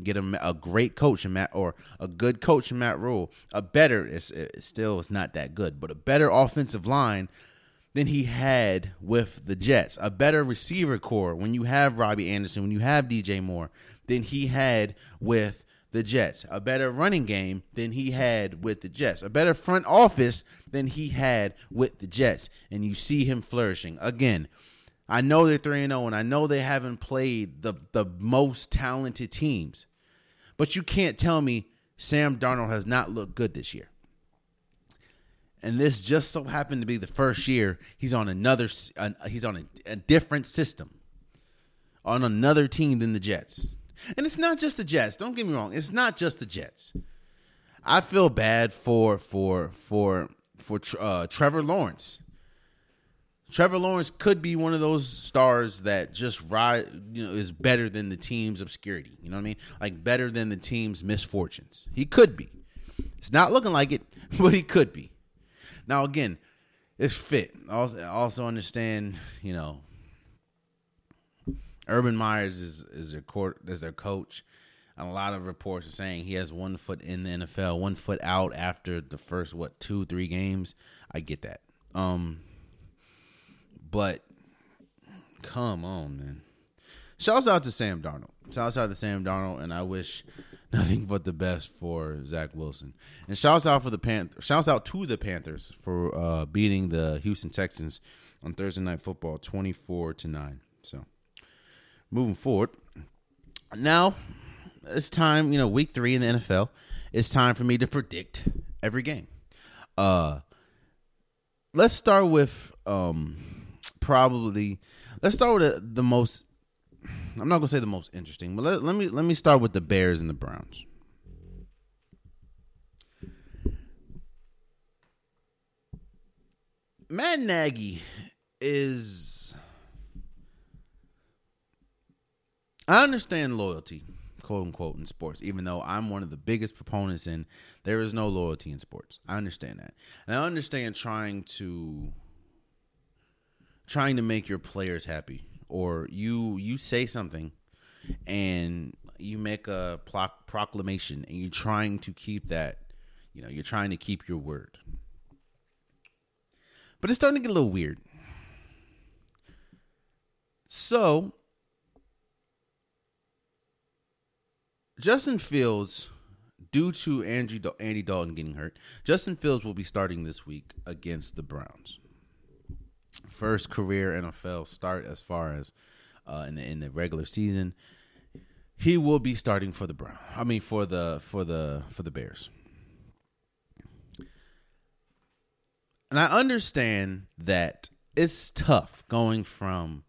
Get a, a great coach Matt, or a good coach in Matt Rhule. A better, it's, it still is not that good, but a better offensive line than he had with the Jets. A better receiver corps when you have Robbie Anderson, when you have DJ Moore, than he had with the Jets. A better running game than he had with the Jets. A better front office than he had with the Jets. And you see him flourishing. Again, I know they're 3 0 and I know they haven't played the, the most talented teams. But you can't tell me Sam Darnold has not looked good this year and this just so happened to be the first year he's on another he's on a, a, different system on another team than the Jets. And it's not just the Jets. Don't get me wrong. It's not just the Jets. I feel bad for for for for uh, Trevor Lawrence. Trevor Lawrence could be one of those stars that just ride, you know, is better than the team's obscurity. You know what I mean? Like better than the team's misfortunes. He could be. It's not looking like it, but he could be. Now again, it's fit. Also, also understand, you know, Urban Myers is is their court is their coach. A lot of reports are saying he has one foot in the NFL, one foot out after the first what two three games. I get that. Um, but come on, man. shouts out to Sam Darnold. Shouts out to Sam Darnold, and I wish nothing but the best for Zach Wilson. And shouts out for the Panthers. Shouts out to the Panthers for uh, beating the Houston Texans on Thursday Night Football, twenty four to nine. So, moving forward, now it's time. You know, week three in the NFL. It's time for me to predict every game. Uh, let's start with um probably let's start with the most I'm not gonna say the most interesting, but let, let me let me start with the Bears and the Browns. Matt Nagy is I understand loyalty, quote unquote, in sports, even though I'm one of the biggest proponents in there is no loyalty in sports. I understand that. And I understand trying to trying to make your players happy or you you say something and you make a proclamation and you're trying to keep that you know you're trying to keep your word. But it's starting to get a little weird. So Justin Fields due to Andrew, Andy Dalton getting hurt Justin Fields will be starting this week against the Browns first career NFL start as far as uh, in the in the regular season. He will be starting for the Brown. I mean for the for the for the Bears. And I understand that it's tough going from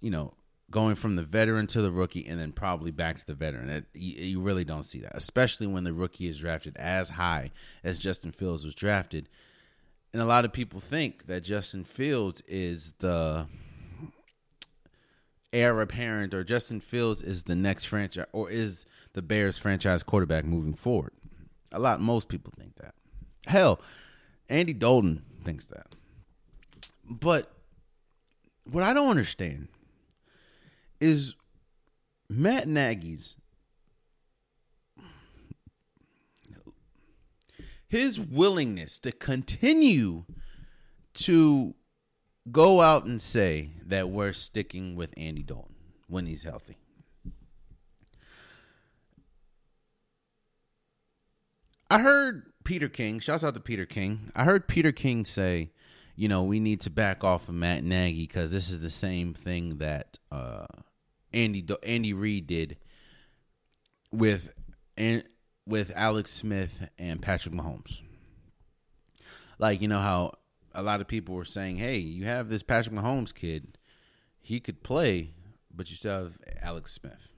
you know going from the veteran to the rookie and then probably back to the veteran. You, you really don't see that, especially when the rookie is drafted as high as Justin Fields was drafted and a lot of people think that Justin Fields is the heir apparent or Justin Fields is the next franchise or is the Bears franchise quarterback moving forward. A lot most people think that. Hell, Andy Dalton thinks that. But what I don't understand is Matt Nagy's his willingness to continue to go out and say that we're sticking with Andy Dalton when he's healthy. I heard Peter King, shouts out to Peter King. I heard Peter King say, you know, we need to back off of Matt Nagy because this is the same thing that uh, Andy Andy Reid did with with Alex Smith and Patrick Mahomes. Like, you know how a lot of people were saying, hey, you have this Patrick Mahomes kid. He could play, but you still have Alex Smith.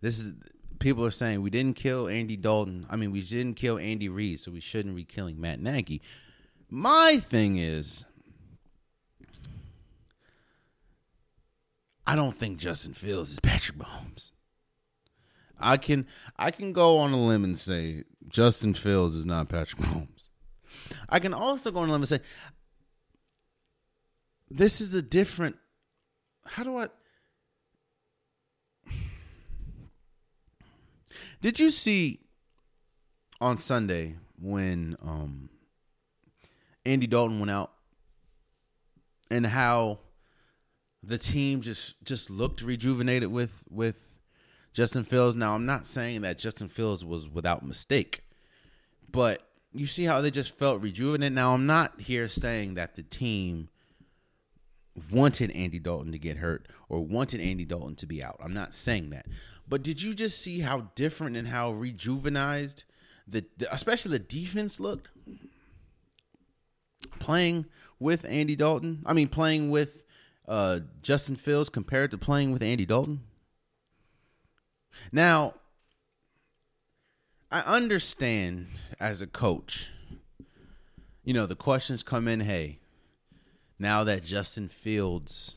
This is people are saying we didn't kill Andy Dalton. I mean, we didn't kill Andy Reid, so we shouldn't be killing Matt Nagy. My thing is I don't think Justin Fields is Patrick Mahomes. I can I can go on a limb and say Justin Fields is not Patrick Mahomes. I can also go on a limb and say this is a different. How do I? Did you see on Sunday when um, Andy Dalton went out and how the team just just looked rejuvenated with with Justin Fields. Now, I'm not saying that Justin Fields was without mistake, but you see how they just felt rejuvenated. Now, I'm not here saying that the team wanted Andy Dalton to get hurt or wanted Andy Dalton to be out. I'm not saying that. But did you just see how different and how rejuvenized the, the especially the defense looked playing with Andy Dalton? I mean, playing with uh, Justin Fields compared to playing with Andy Dalton? Now, I understand as a coach, you know, the questions come in hey, now that Justin Fields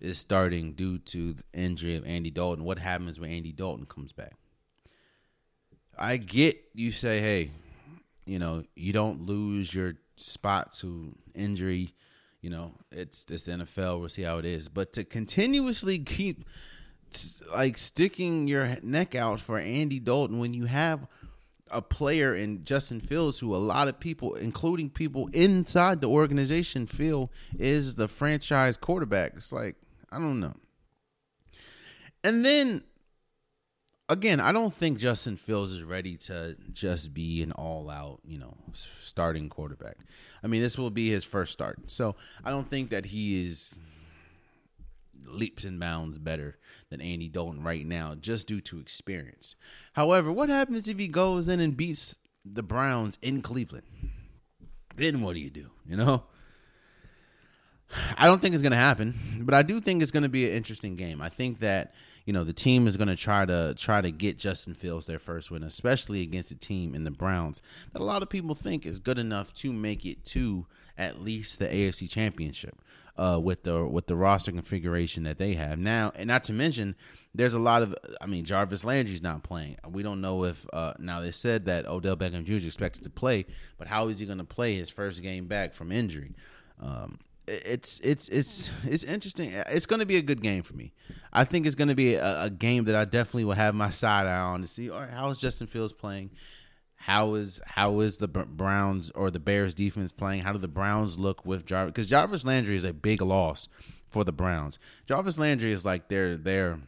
is starting due to the injury of Andy Dalton, what happens when Andy Dalton comes back? I get you say, hey, you know, you don't lose your spot to injury. You know, it's it's the NFL. We'll see how it is. But to continuously keep like sticking your neck out for Andy Dalton when you have a player in Justin Fields who a lot of people, including people inside the organization, feel is the franchise quarterback. It's like I don't know. And then again, I don't think Justin Fields is ready to just be an all-out, you know, starting quarterback. I mean, this will be his first start, so I don't think that he is leaps and bounds better than Andy Dalton right now, just due to experience. However, what happens if he goes in and beats the Browns in Cleveland? Then what do you do? You know. I don't think it's going to happen, but I do think it's going to be an interesting game. I think that you know the team is going to try to try to get Justin Fields their first win, especially against a team in the Browns that a lot of people think is good enough to make it to at least the AFC Championship uh, with the with the roster configuration that they have now, and not to mention there's a lot of I mean Jarvis Landry's not playing. We don't know if uh, now they said that Odell Beckham Jr. is expected to play, but how is he going to play his first game back from injury? Um, it's it's it's it's interesting. It's going to be a good game for me. I think it's going to be a, a, game that I definitely will have my side eye on to see. All right, how is Justin Fields playing? How is how is the Browns or the Bears defense playing? How do the Browns look with Jarvis? Because Jarvis Landry is a big loss for the Browns. Jarvis Landry is like their their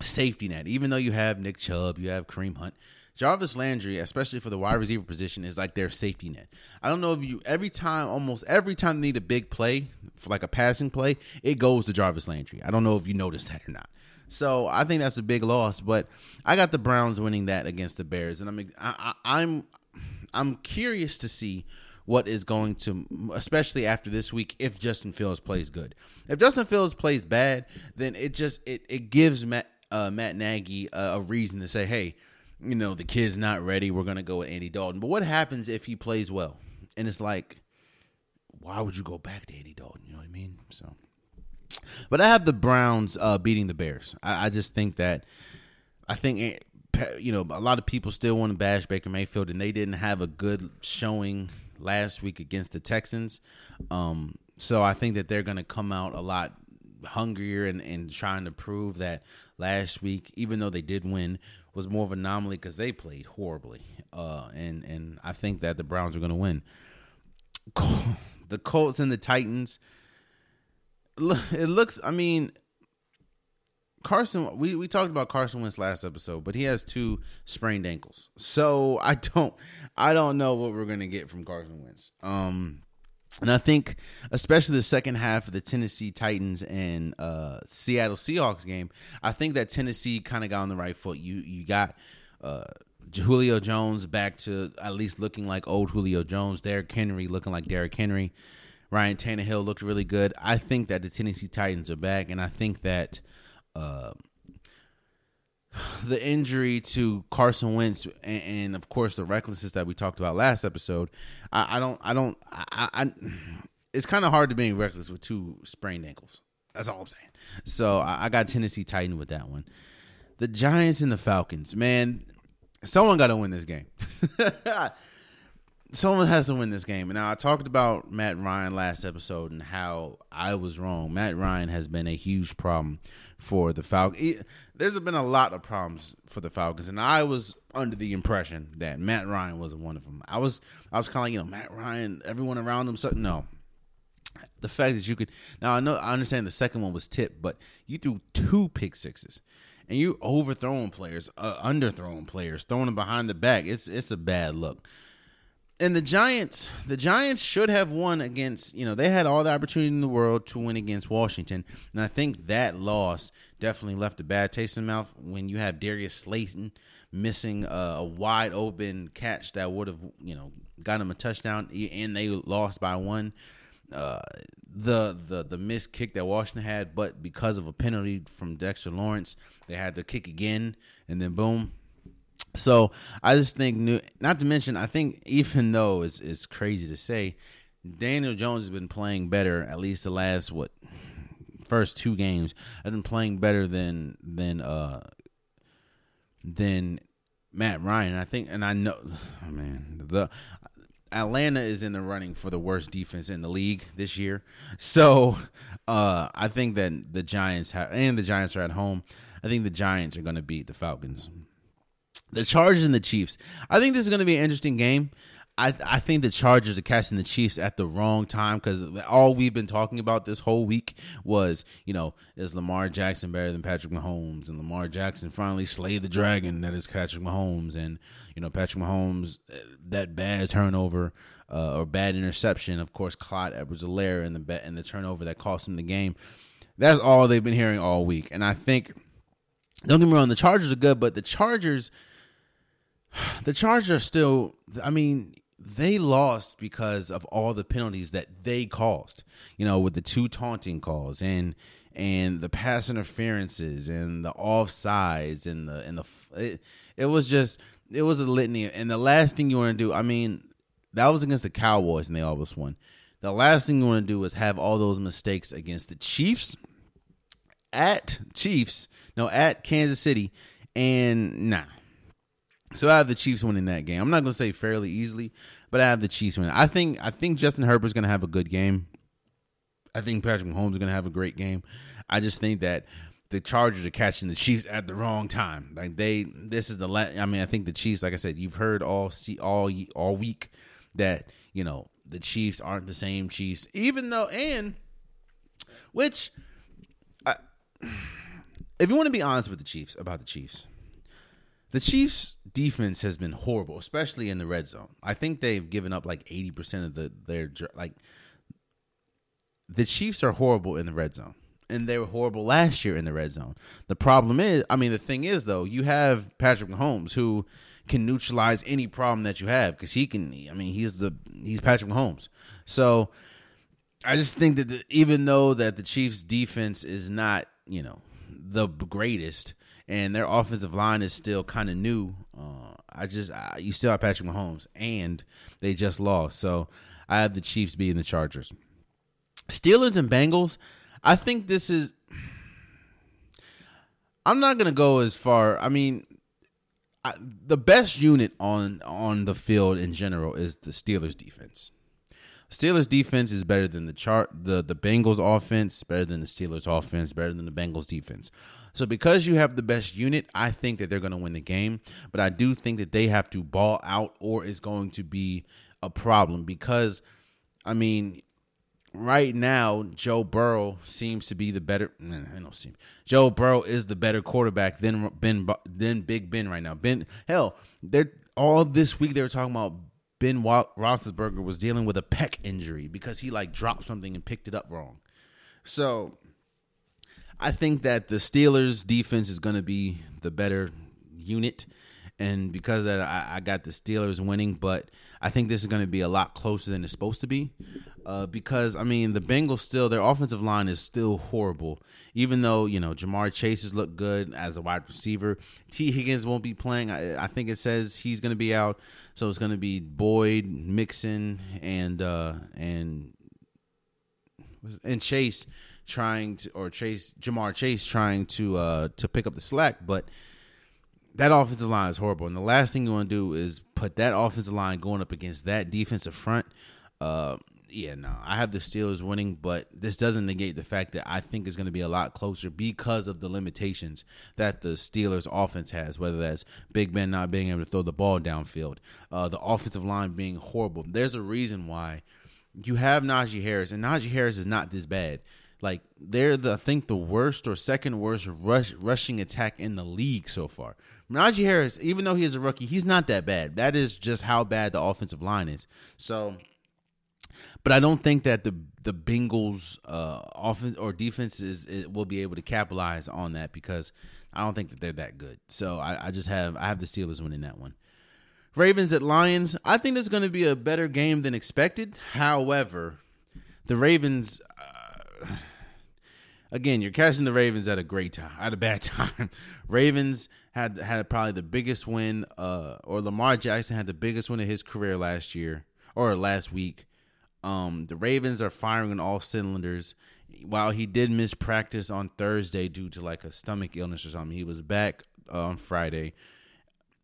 safety net. Even though you have Nick Chubb, you have Kareem Hunt. Jarvis Landry, especially for the wide receiver position, is like their safety net. I don't know if you every time, almost every time they need a big play, for like a passing play, it goes to Jarvis Landry. I don't know if you noticed that or not. So I think that's a big loss, but I got the Browns winning that against the Bears, and I'm I, I'm I'm curious to see what is going to, especially after this week, if Justin Fields plays good. If Justin Fields plays bad, then it just it it gives Matt uh, Matt Nagy a, a reason to say, hey you know, the kid's not ready. We're to go with Andy Dalton. But what happens if he plays well? And it's like, why would you go back to Andy Dalton? You know what I mean? So, but I have the Browns uh, beating the Bears. I, I, just think that, I think, you know, a lot of people still want to bash Baker Mayfield, and they didn't have a good showing last week against the Texans. Um, so I think that they're going to come out a lot hungrier and, and trying to prove that last week, even though they did win, was more of an anomaly because they played horribly. Uh, and and I think that the Browns are going to win. The Colts and the Titans. It looks. I mean, Carson. We we talked about Carson Wentz last episode, but he has two sprained ankles. So I don't. I don't know what we're to get from Carson Wentz. Um. And I think, especially the second half of the Tennessee Titans and uh, Seattle Seahawks game, I think that Tennessee kind of got on the right foot. You you got uh, Julio Jones back to at least looking like old Julio Jones. Derrick Henry looking like Derrick Henry. Ryan Tannehill looked really good. I think that the Tennessee Titans are back, and I think that uh, the injury to Carson Wentz and, and, of course the recklessness that we talked about last episode, I, I don't, I don't, I, I it's kind of hard to be reckless with two sprained ankles. That's all I'm saying. So I, I got Tennessee Titan with that one. The Giants and the Falcons, man, someone got to win this game. someone has to win this game. And now I talked about Matt Ryan last episode and how I was wrong. Matt Ryan has been a huge problem for the Falcons. There's been a lot of problems for the Falcons, and I was under the impression that Matt Ryan wasn't one of them. I was, I was kind of like, you know, Matt Ryan, everyone around him. So no, the fact that you could now I know I understand the second one was tipped, but you threw two pick sixes. And you overthrowing players, uh, underthrowing players, throwing them behind the back. It's it's a bad look and the Giants, the Giants should have won against, you know, they had all the opportunity in the world to win against Washington. And I think that loss definitely left a bad taste in the mouth when you have Darius Slayton missing a, a wide open catch that would have, you know, got him a touchdown and they lost by one. Uh, the the the missed kick that Washington had, but because of a penalty from Dexter Lawrence, they had to kick again, and then boom, so I just think, new, not to mention, I think even though it's, it's crazy to say, Daniel Jones has been playing better at least the last what first two games. I've been playing better than than uh than Matt Ryan. I think, and I know, oh man, the Atlanta is in the running for the worst defense in the league this year. So uh I think that the Giants have, and the Giants are at home. I think the Giants are going to beat the Falcons the Chargers and the Chiefs. I think this is going to be an interesting game. I I think the Chargers are catching the Chiefs at the wrong time because all we've been talking about this whole week was you know is Lamar Jackson better than Patrick Mahomes and Lamar Jackson finally slayed the dragon that is Patrick Mahomes and you know Patrick Mahomes uh, that bad turnover uh, or bad interception of course Clyde Edwards-Helaire and the and the turnover that cost him the game. That's all they've been hearing all week, and I think don't get me wrong, the Chargers are good, but the Chargers the Chargers still. I mean, they lost because of all the penalties that they caused. You know, with the two taunting calls and and the pass interferences and the offsides and the and the it, it was just it was a litany. And the last thing you want to do, I mean, that was against the Cowboys and they almost won. The last thing you want to do is have all those mistakes against the Chiefs at Chiefs, no, at Kansas City, and nah, so I have the Chiefs winning that game. I'm not going to say fairly easily, but I have the Chiefs winning. I think I think Justin Herbert's going to have a good game. I think Patrick Mahomes is going to have a great game. I just think that the Chargers are catching the Chiefs at the wrong time. Like they, this is the. La- I mean, I think the Chiefs. Like I said, you've heard all see all all week that you know the Chiefs aren't the same Chiefs, even though and which, I, if you want to be honest with the Chiefs about the Chiefs, the Chiefs' defense has been horrible, especially in the red zone. I think they've given up like eighty percent of the their like. The Chiefs are horrible in the red zone, and they were horrible last year in the red zone. The problem is, I mean, the thing is though, you have Patrick Mahomes who can neutralize any problem that you have because he can. I mean, he's the he's Patrick Mahomes. So I just think that the, even though that the Chiefs' defense is not, you know, the greatest and their offensive line is still kind of new. Uh, I just I, you still have Patrick Mahomes, and they just lost, so I have the Chiefs beating the Chargers. Steelers and Bengals. I think this is. I'm not gonna go as far. I mean, I, the best unit on on the field in general is the Steelers defense. Steelers defense is better than the chart the the Bengals offense, better than the Steelers offense, better than the Bengals defense. So because you have the best unit, I think that they're going to win the game. But I do think that they have to ball out, or it's going to be a problem. Because, I mean, right now Joe Burrow seems to be the better. I don't see. Joe Burrow is the better quarterback than Ben than Big Ben right now. Ben, hell, they're all this week they were talking about Ben Roethlisberger was dealing with a pec injury because he like dropped something and picked it up wrong. So I think that the Steelers defense is going to be the better unit. And because that, I, I, got the Steelers winning, but I think this is going to be a lot closer than it's supposed to be. Uh, because I mean, the Bengals still their offensive line is still horrible. Even though you know Ja'Marr Chase has looked good as a wide receiver, Tee Higgins won't be playing. I, I think it says he's going to be out, so it's going to be Boyd, Mixon, and uh, and and Chase trying to or Chase Ja'Marr Chase trying to uh to pick up the slack, but that offensive line is horrible. And the last thing you want to do is put that offensive line going up against that defensive front. Uh yeah, no. I have the Steelers winning, but this doesn't negate the fact that I think it's going to be a lot closer because of the limitations that the Steelers offense has, whether that's Big Ben not being able to throw the ball downfield, uh, the offensive line being horrible. There's a reason why you have Najee Harris, and Najee Harris is not this bad. Like they're the I think the worst or second worst rush, rushing attack in the league so far. Najee Harris, even though he is a rookie, he's not that bad. That is just how bad the offensive line is. So, but I don't think that the the Bengals uh, offense or defense is, will be able to capitalize on that because I don't think that they're that good. So I, I just have I have the Steelers winning that one. Ravens at Lions. I think is going to be a better game than expected. However, the Ravens. Uh, again, you're catching the Ravens at a great time, at a bad time. Ravens had had probably the biggest win, uh, or Lamar Jackson had the biggest win of his career last year or last week. Um, the Ravens are firing on all cylinders. While he did miss practice on Thursday due to like a stomach illness or something, he was back uh, on Friday.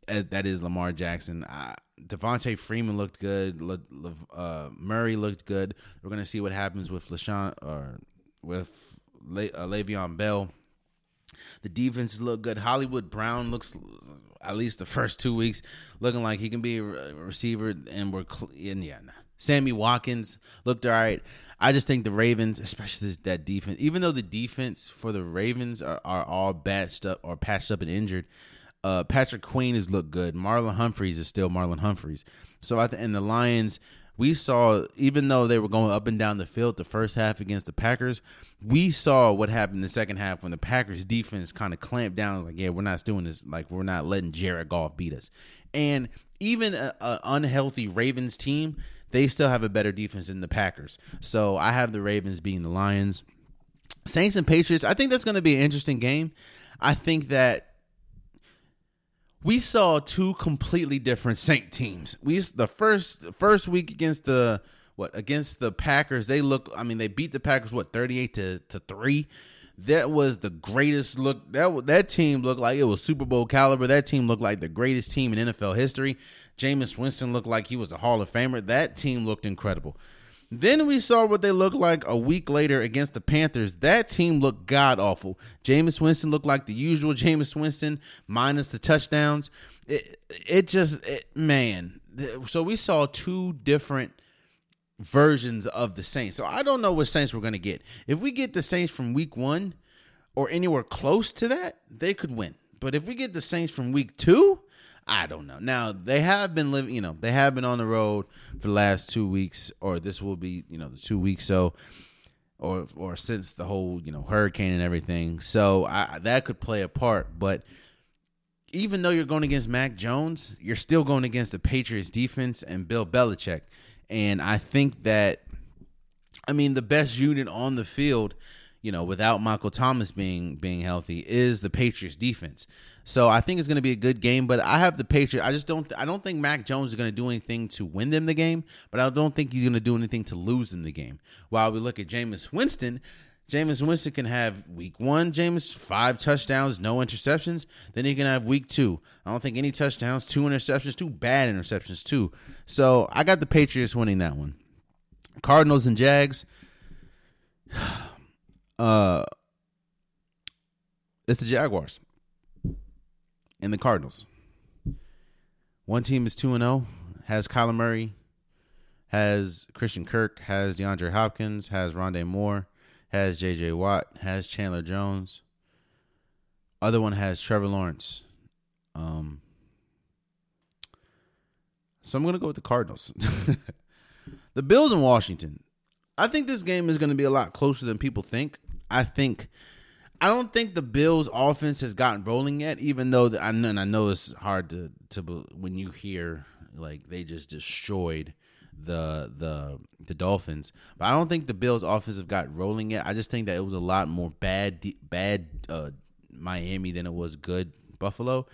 Uh, that is Lamar Jackson. Uh, Devonta Freeman looked good. Le, Le, uh, Murray looked good. We're gonna see what happens with LaShawn or with Le, uh, Le'Veon Bell. The defense look good. Hollywood Brown looks at least the first two weeks looking like he can be a receiver, and we're cl- and yeah. Nah. Sammy Watkins looked all right. I just think the Ravens, especially that defense, even though the defense for the Ravens are, are all batched up or patched up and injured, uh, Patrick Queen has looked good. Marlon Humphreys is still Marlon Humphreys. So I th- and the Lions, we saw even though they were going up and down the field the first half against the Packers, we saw what happened in the second half when the Packers defense kind of clamped down. Like, yeah, we're not doing this. Like we're not letting Jared Goff beat us. And even an unhealthy Ravens team, they still have a better defense than the Packers. So I have the Ravens being the Lions. Saints and Patriots, I think that's going to be an interesting game. I think that we saw two completely different Saint teams. We the first first week against the what against the Packers, they look I mean they beat the Packers what 38 to to 3. That was the greatest look that that team looked like it was Super Bowl caliber. That team looked like the greatest team in NFL history. Jameis Winston looked like he was a Hall of Famer. That team looked incredible. Then we saw what they looked like a week later against the Panthers. That team looked god awful. Jameis Winston looked like the usual Jameis Winston, minus the touchdowns. It, it just, it, man. So we saw two different versions of the Saints. So I don't know what Saints we're going to get. If we get the Saints from week one or anywhere close to that, they could win. But if we get the Saints from week two, I don't know. Now they have been living, you know, they have been on the road for the last two weeks, or this will be, you know, the two weeks. So, or or since the whole, you know, hurricane and everything. So I, that could play a part. But even though you're going against Mac Jones, you're still going against the Patriots defense and Bill Belichick. And I think that, I mean, the best unit on the field, you know, without Michael Thomas being being healthy, is the Patriots defense. So I think it's going to be a good game, but I have the Patriots. I just don't. I don't think Mac Jones is going to do anything to win them the game, but I don't think he's going to do anything to lose them the game. While we look at Jameis Winston, Jameis Winston can have week one, Jameis five touchdowns, no interceptions. Then he can have week two. I don't think any touchdowns, two interceptions, two bad interceptions too. So I got the Patriots winning that one. Cardinals and Jags. Uh, it's the Jaguars and the Cardinals. One team is 2 and 0, has Kyler Murray, has Christian Kirk, has DeAndre Hopkins, has Rondale Moore, has JJ Watt, has Chandler Jones. Other one has Trevor Lawrence. Um So I'm going to go with the Cardinals. the Bills in Washington. I think this game is going to be a lot closer than people think. I think I don't think the Bills' offense has gotten rolling yet. Even though the, I know, and I know it's hard to to when you hear like they just destroyed the the the Dolphins, but I don't think the Bills' offense have got rolling yet. I just think that it was a lot more bad bad uh, Miami than it was good Buffalo,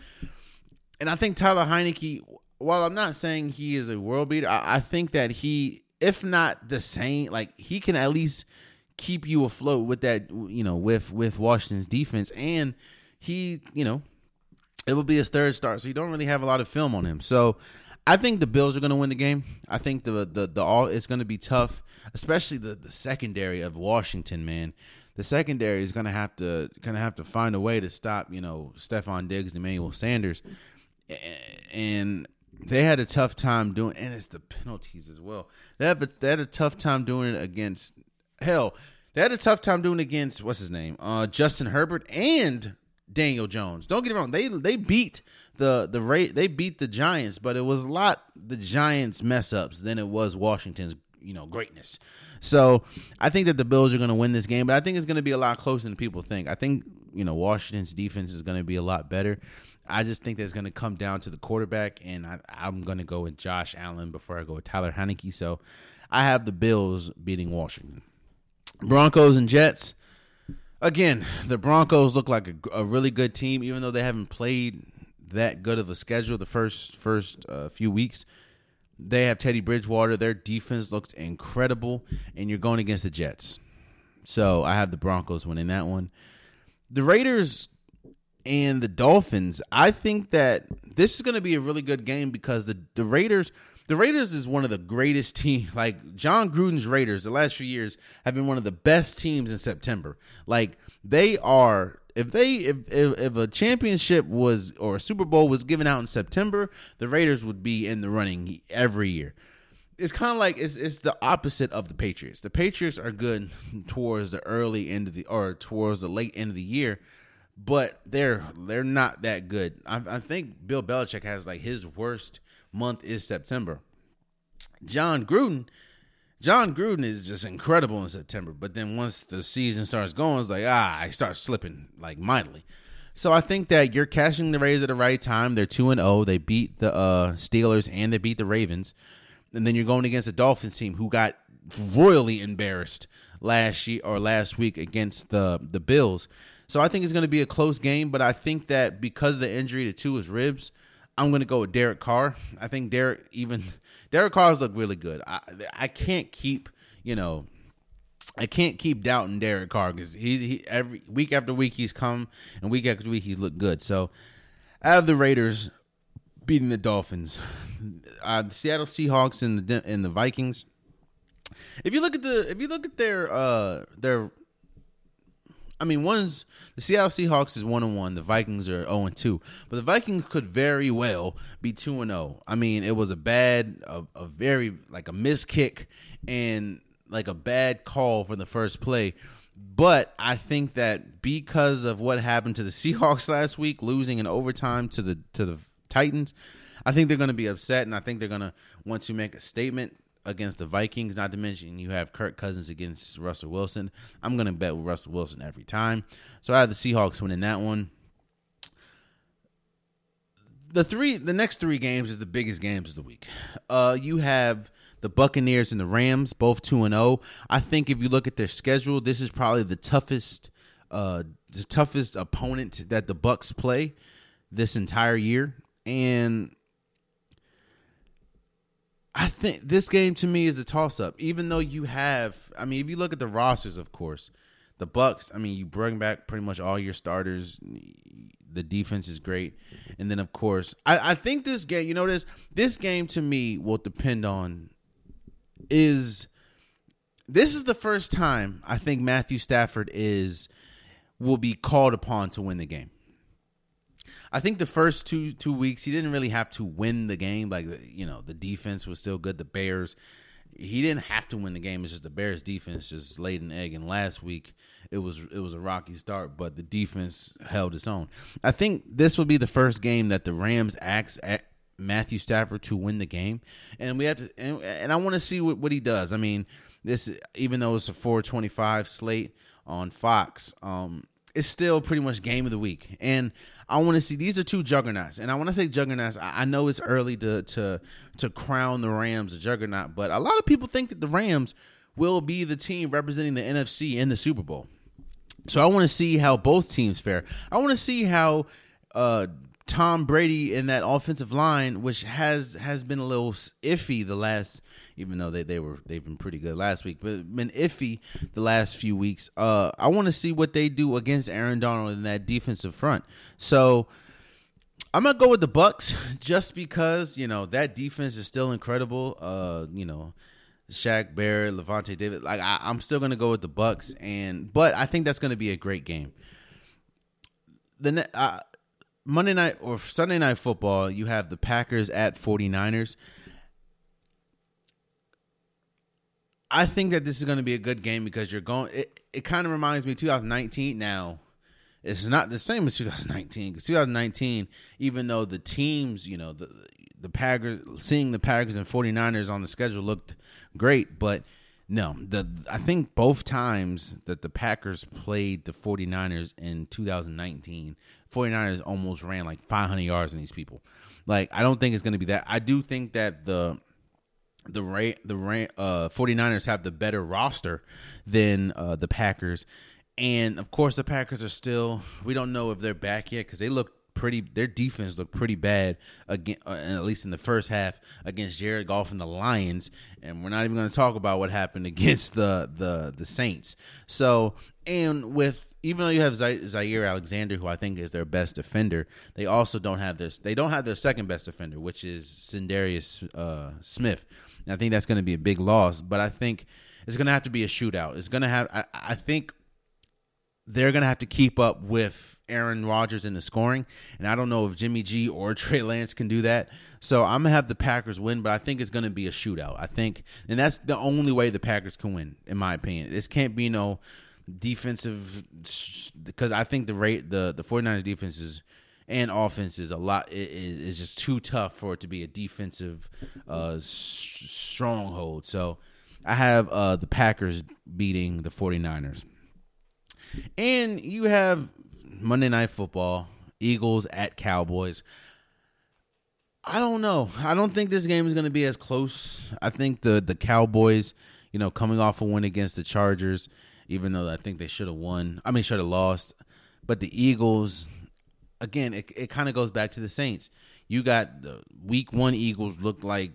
and I think Tyler Heinicke. While I'm not saying he is a world beater, I, I think that he, if not the same, like he can at least keep you afloat with that, you know, with with Washington's defense. And he, you know, it will be his third start, so you don't really have a lot of film on him. So I think the Bills are going to win the game. I think the the the all it's going to be tough, especially the the secondary of Washington. Man, the secondary is going to have to going to have to find a way to stop, you know, Stefon Diggs and Emmanuel Sanders, and they had a tough time doing, and it's the penalties as well. They have a, they had a tough time doing it against hell, they had a tough time doing against what's his name, uh, Justin Herbert and Daniel Jones. Don't get it wrong; they they beat the the rate they beat the Giants, but it was a lot the Giants mess ups than it was Washington's you know greatness. So I think that the Bills are going to win this game, but I think it's going to be a lot closer than people think. I think you know Washington's defense is going to be a lot better. I just think that's going to come down to the quarterback, and I, am going to go with Josh Allen before I go with Tyler Heinicke. So I have the Bills beating Washington. Broncos and Jets. Again, the Broncos look like a, a, really good team, even though they haven't played that good of a schedule the first first uh, few weeks. They have Teddy Bridgewater. Their defense looks incredible, and you're going against the Jets. So I have the Broncos winning that one. The Raiders and the Dolphins. I think that this is going to be a really good game because the the Raiders the Raiders is one of the greatest teams. Like Jon Gruden's Raiders, the last few years have been one of the best teams in September. Like they are if they if, if if a championship was or a Super Bowl was given out in September, the Raiders would be in the running every year. It's kind of like it's it's the opposite of the Patriots. The Patriots are good towards the early end of the or towards the late end of the year, but they're they're not that good. I, I think Bill Belichick has like his worst month is September. Jon Gruden Jon Gruden is just incredible in September, but then once the season starts going, it's like ah, I start slipping like mightily. So I think that you're catching the Rays at the right time. They're two and zero. Oh. They beat the uh, Steelers and they beat the Ravens, and then you're going against a Dolphins team who got royally embarrassed last year or last week against the the Bills. So I think it's going to be a close game, but I think that because of the injury to two his ribs, I'm going to go with Derek Carr. I think Derek even Derek Carr's look really good. I I can't keep you know I can't keep doubting Derek Carr because he, he every week after week he's come and week after week he's looked good. So out of the Raiders beating the Dolphins, uh, the Seattle Seahawks and the and the Vikings. If you look at the if you look at their uh their I mean, one's the Seattle Seahawks is one and one. The Vikings are zero and two, but the Vikings could very well be two and zero. I mean, it was a bad, a, a very like a missed kick and like a bad call for the first play. But I think that because of what happened to the Seahawks last week, losing in overtime to the to the Titans, I think they're going to be upset, and I think they're going to want to make a statement against the Vikings. Not to mention you have Kirk Cousins against Russell Wilson. I'm going to bet with Russell Wilson every time. So I have the Seahawks winning that one. The three, the next three games is the biggest games of the week. Uh, you have the Buccaneers and the Rams, both two and zero. Oh. I think if you look at their schedule, this is probably the toughest, uh, the toughest opponent that the Bucks play this entire year. And I think this game to me is a toss up. Even though you have, I mean, if you look at the rosters, of course, the Bucks. I mean, you bring back pretty much all your starters. The defense is great, and then of course, I, I think this game. You know this this game to me will depend on is this is the first time I think Matthew Stafford is will be called upon to win the game. I think the first two two weeks he didn't really have to win the game. Like you know, the defense was still good. The Bears, he didn't have to win the game. It's just the Bears defense just laid an egg. And last week it was it was a rocky start, but the defense held its own. I think this will be the first game that the Rams acts at Matthew Stafford to win the game, and we have to. And, and I want to see what, what he does. I mean, this even though it's a 425 slate on Fox, um, it's still pretty much game of the week. And I want to see these are two juggernauts, and I want to say juggernauts. I, I know it's early to to to crown the Rams a juggernaut, but a lot of people think that the Rams will be the team representing the NFC in the Super Bowl. So I want to see how both teams fare. I want to see how uh, Tom Brady in that offensive line, which has has been a little iffy the last, even though they, they were they've been pretty good last week, but been iffy the last few weeks. Uh, I want to see what they do against Aaron Donald in that defensive front. So I'm gonna go with the Bucks just because you know that defense is still incredible. Uh, you know. Shaq Barrett, Lavonte David. Like I, am still gonna go with the Bucks, and but I think that's gonna be a great game. The uh, Monday night or Sunday night football, you have the Packers at 49ers. I think that this is going to be a good game because you're going. It, it kind of reminds me of 2019. Now, it's not the same as 2019 because 2019, even though the teams, you know, the the Packers, seeing the Packers and 49ers on the schedule looked great, but no, the I think both times that the Packers played the 49ers in 2019, 49ers almost ran like 500 yards in these people. Like I don't think it's going to be that. I do think that the the rate the uh 49ers have the better roster than uh the Packers. And of course the Packers are still we don't know if they're back yet cuz they look pretty. Their defense looked pretty bad again, uh, at least in the first half against Jared Goff and the Lions. And we're not even going to talk about what happened against the the the Saints. So and with even though you have Jaire Alexander, who I think is their best defender, they also don't have this. They don't have their second best defender, which is Za'Darius uh, Smith. And I think that's going to be a big loss. But I think it's going to have to be a shootout. It's going to have. I, I think they're gonna have to keep up with Aaron Rodgers in the scoring, and I don't know if Jimmy G or Trey Lance can do that. So I'm gonna have the Packers win, but I think it's gonna be a shootout. I think, and that's the only way the Packers can win, in my opinion. This can't be no defensive because I think the rate the the 49ers defense is and offense is a lot is, is just too tough for it to be a defensive uh, stronghold. So I have uh, the Packers beating the 49ers. And you have Monday Night Football, Eagles at Cowboys. I don't know. I don't think this game is going to be as close. I think the the Cowboys, you know, coming off a win against the Chargers, even though I think they should have won. I mean, should have lost. But the Eagles, again, it, it kind of goes back to the Saints. You got the week one Eagles looked like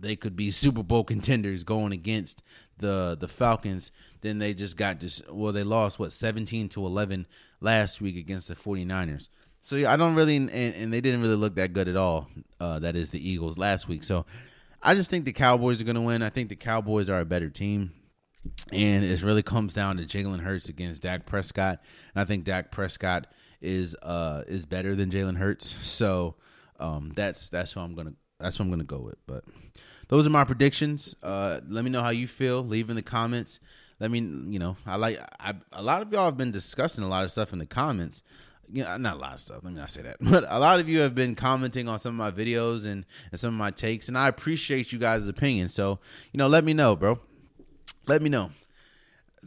they could be Super Bowl contenders going against the the Falcons. Then they just got just well, they lost what 17 to 11 last week against the 49ers. So yeah, I don't really and, and they didn't really look that good at all. Uh, that is the Eagles last week. So I just think the Cowboys are going to win. I think the Cowboys are a better team. And it really comes down to Jalen Hurts against Dak Prescott. And I think Dak Prescott is uh is better than Jalen Hurts. So um that's that's who I'm gonna that's what I'm gonna go with. But those are my predictions. Uh let me know how you feel. Leave in the comments. Let me you know, I like I a lot of y'all have been discussing a lot of stuff in the comments. You know, not a lot of stuff. Let me not say that, but a lot of you have been commenting on some of my videos and, and some of my takes, and I appreciate you guys' opinions. So, you know, let me know, bro. Let me know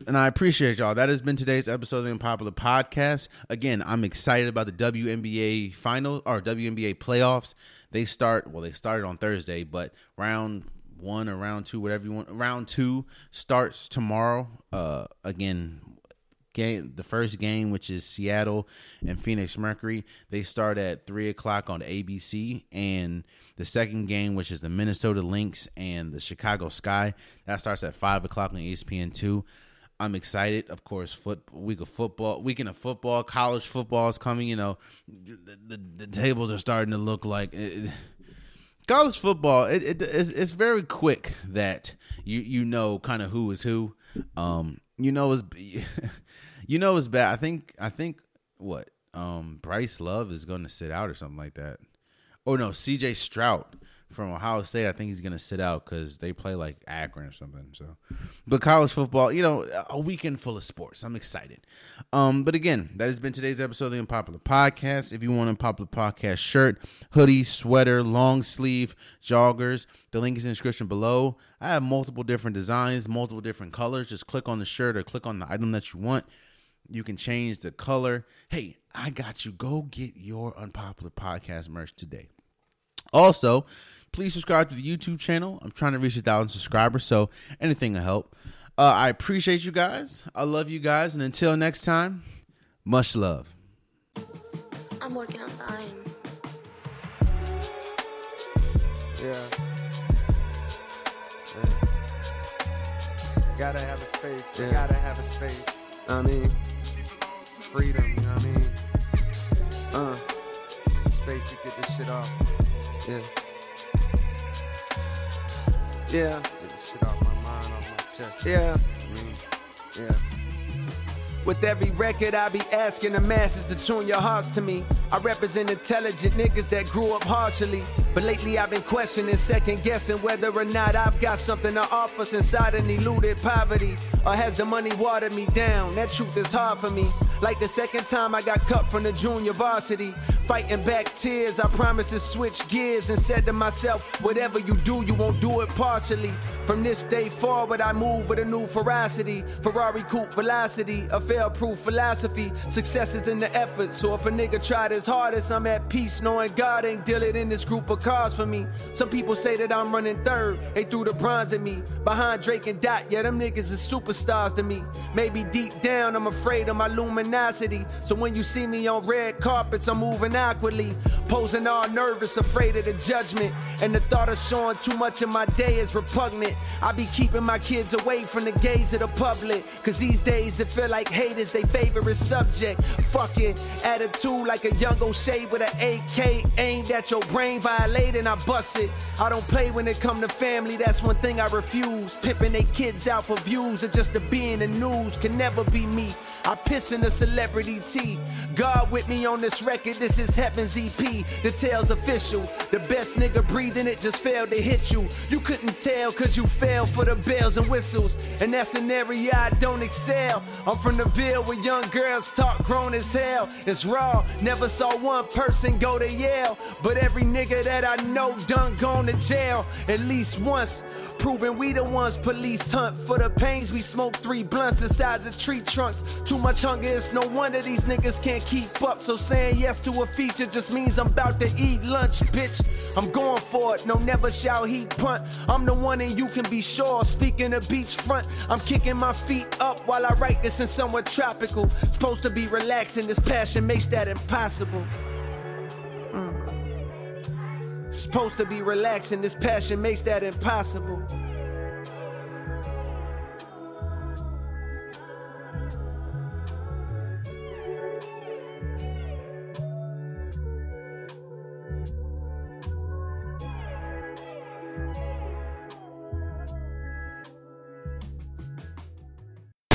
and I appreciate y'all. That has been today's episode of the Unpopular Podcast. Again, I'm excited about the WNBA final or WNBA playoffs. They start well, they started on Thursday, but round one or round two, whatever you want, round two starts tomorrow. Uh, again, game the first game, which is Seattle and Phoenix Mercury, they start at three o'clock on ABC, and the second game, which is the Minnesota Lynx and the Chicago Sky, that starts at five o'clock on ESPN two. I'm excited. Of course, foot week of football, weekend of football, college football is coming. You know, the, the, the tables are starting to look like it, college football. It, it it's, it's, very quick that you you know kind of who is who. Um, you know is you know it's bad. I think I think what um Bryce Love is going to sit out or something like that. Oh no, C.J. Stroud from Ohio State, I think he's going to sit out because they play like Akron or something. So, but college football, you know, a weekend full of sports. I'm excited. Um, but again, that has been today's episode of the Unpopular Podcast. If you want an Unpopular Podcast shirt, hoodie, sweater, long sleeve, joggers, the link is in the description below. I have multiple different designs, multiple different colors. Just click on the shirt or click on the item that you want. You can change the color. Hey, I got you. Go get your Unpopular Podcast merch today. Also, please subscribe to the YouTube channel. I'm trying to reach a thousand subscribers, so anything will help. Uh, I appreciate you guys. I love you guys, and until next time, much love. I'm working on the iron. Yeah. yeah. Gotta have a space. Yeah. Gotta have a space. I mean, freedom. You know what I mean? Uh, space to get this shit off. Yeah. Yeah. Get this shit off my mind, off my chest. Yeah. Mm. Yeah. With every record, I be asking the masses to tune your hearts to me. I represent intelligent niggas that grew up harshly. But lately I've been questioning, second guessing whether or not I've got something to offer since I done eluded poverty. Or has the money watered me down? That truth is hard for me. Like the second time I got cut from the junior varsity. Fighting back tears, I promised to switch gears and said to myself, whatever you do, you won't do it partially. From this day forward, I move with a new ferocity. Ferrari coupe velocity, a fail proof philosophy. Success is in the effort, so if a nigga tried his hardest, I'm at peace knowing God ain't dealing in this group of cars for me. Some people say that I'm running third, they threw the bronze at me. Behind Drake and Dot, yeah, them niggas is superstars to me. Maybe deep down, I'm afraid of my So when you see me on red carpets, I'm moving awkwardly. Posing all nervous, afraid of the judgment. And the thought of showing too much of my day is repugnant. I be keeping my kids away from the gaze of the public. Cause these days it feel like haters, they favorite subject. Fuck it, attitude like a young O'Shea with an AK aimed at your brain, violating, I bust it. I don't play when it come to family, that's one thing I refuse. Pipping they kids out for views or just to be in the news can never be me. I piss in the celebrity T. God with me on this record, this is Heaven's EP. The tale's official. The best nigga breathing it just failed to hit you. You couldn't tell cause you fell for the bells and whistles. And that's an area I don't excel. I'm from the Ville where young girls talk grown as hell. It's raw, never saw one person go to Yale. But every nigga that I know done gone to jail at least once. Proving we the ones police hunt for the pains we smoke three blunts the size of tree trunks. Too much hunger, it's no wonder these niggas can't keep up. So saying yes to a feature just means I'm about to eat lunch, bitch. I'm going for it, no never shall he punt. I'm the one and you can be sure. Speaking of beachfront, I'm kicking my feet up while I write this in somewhere tropical. Supposed to be relaxing, this passion makes that impossible. Supposed to be relaxing, this passion makes that impossible.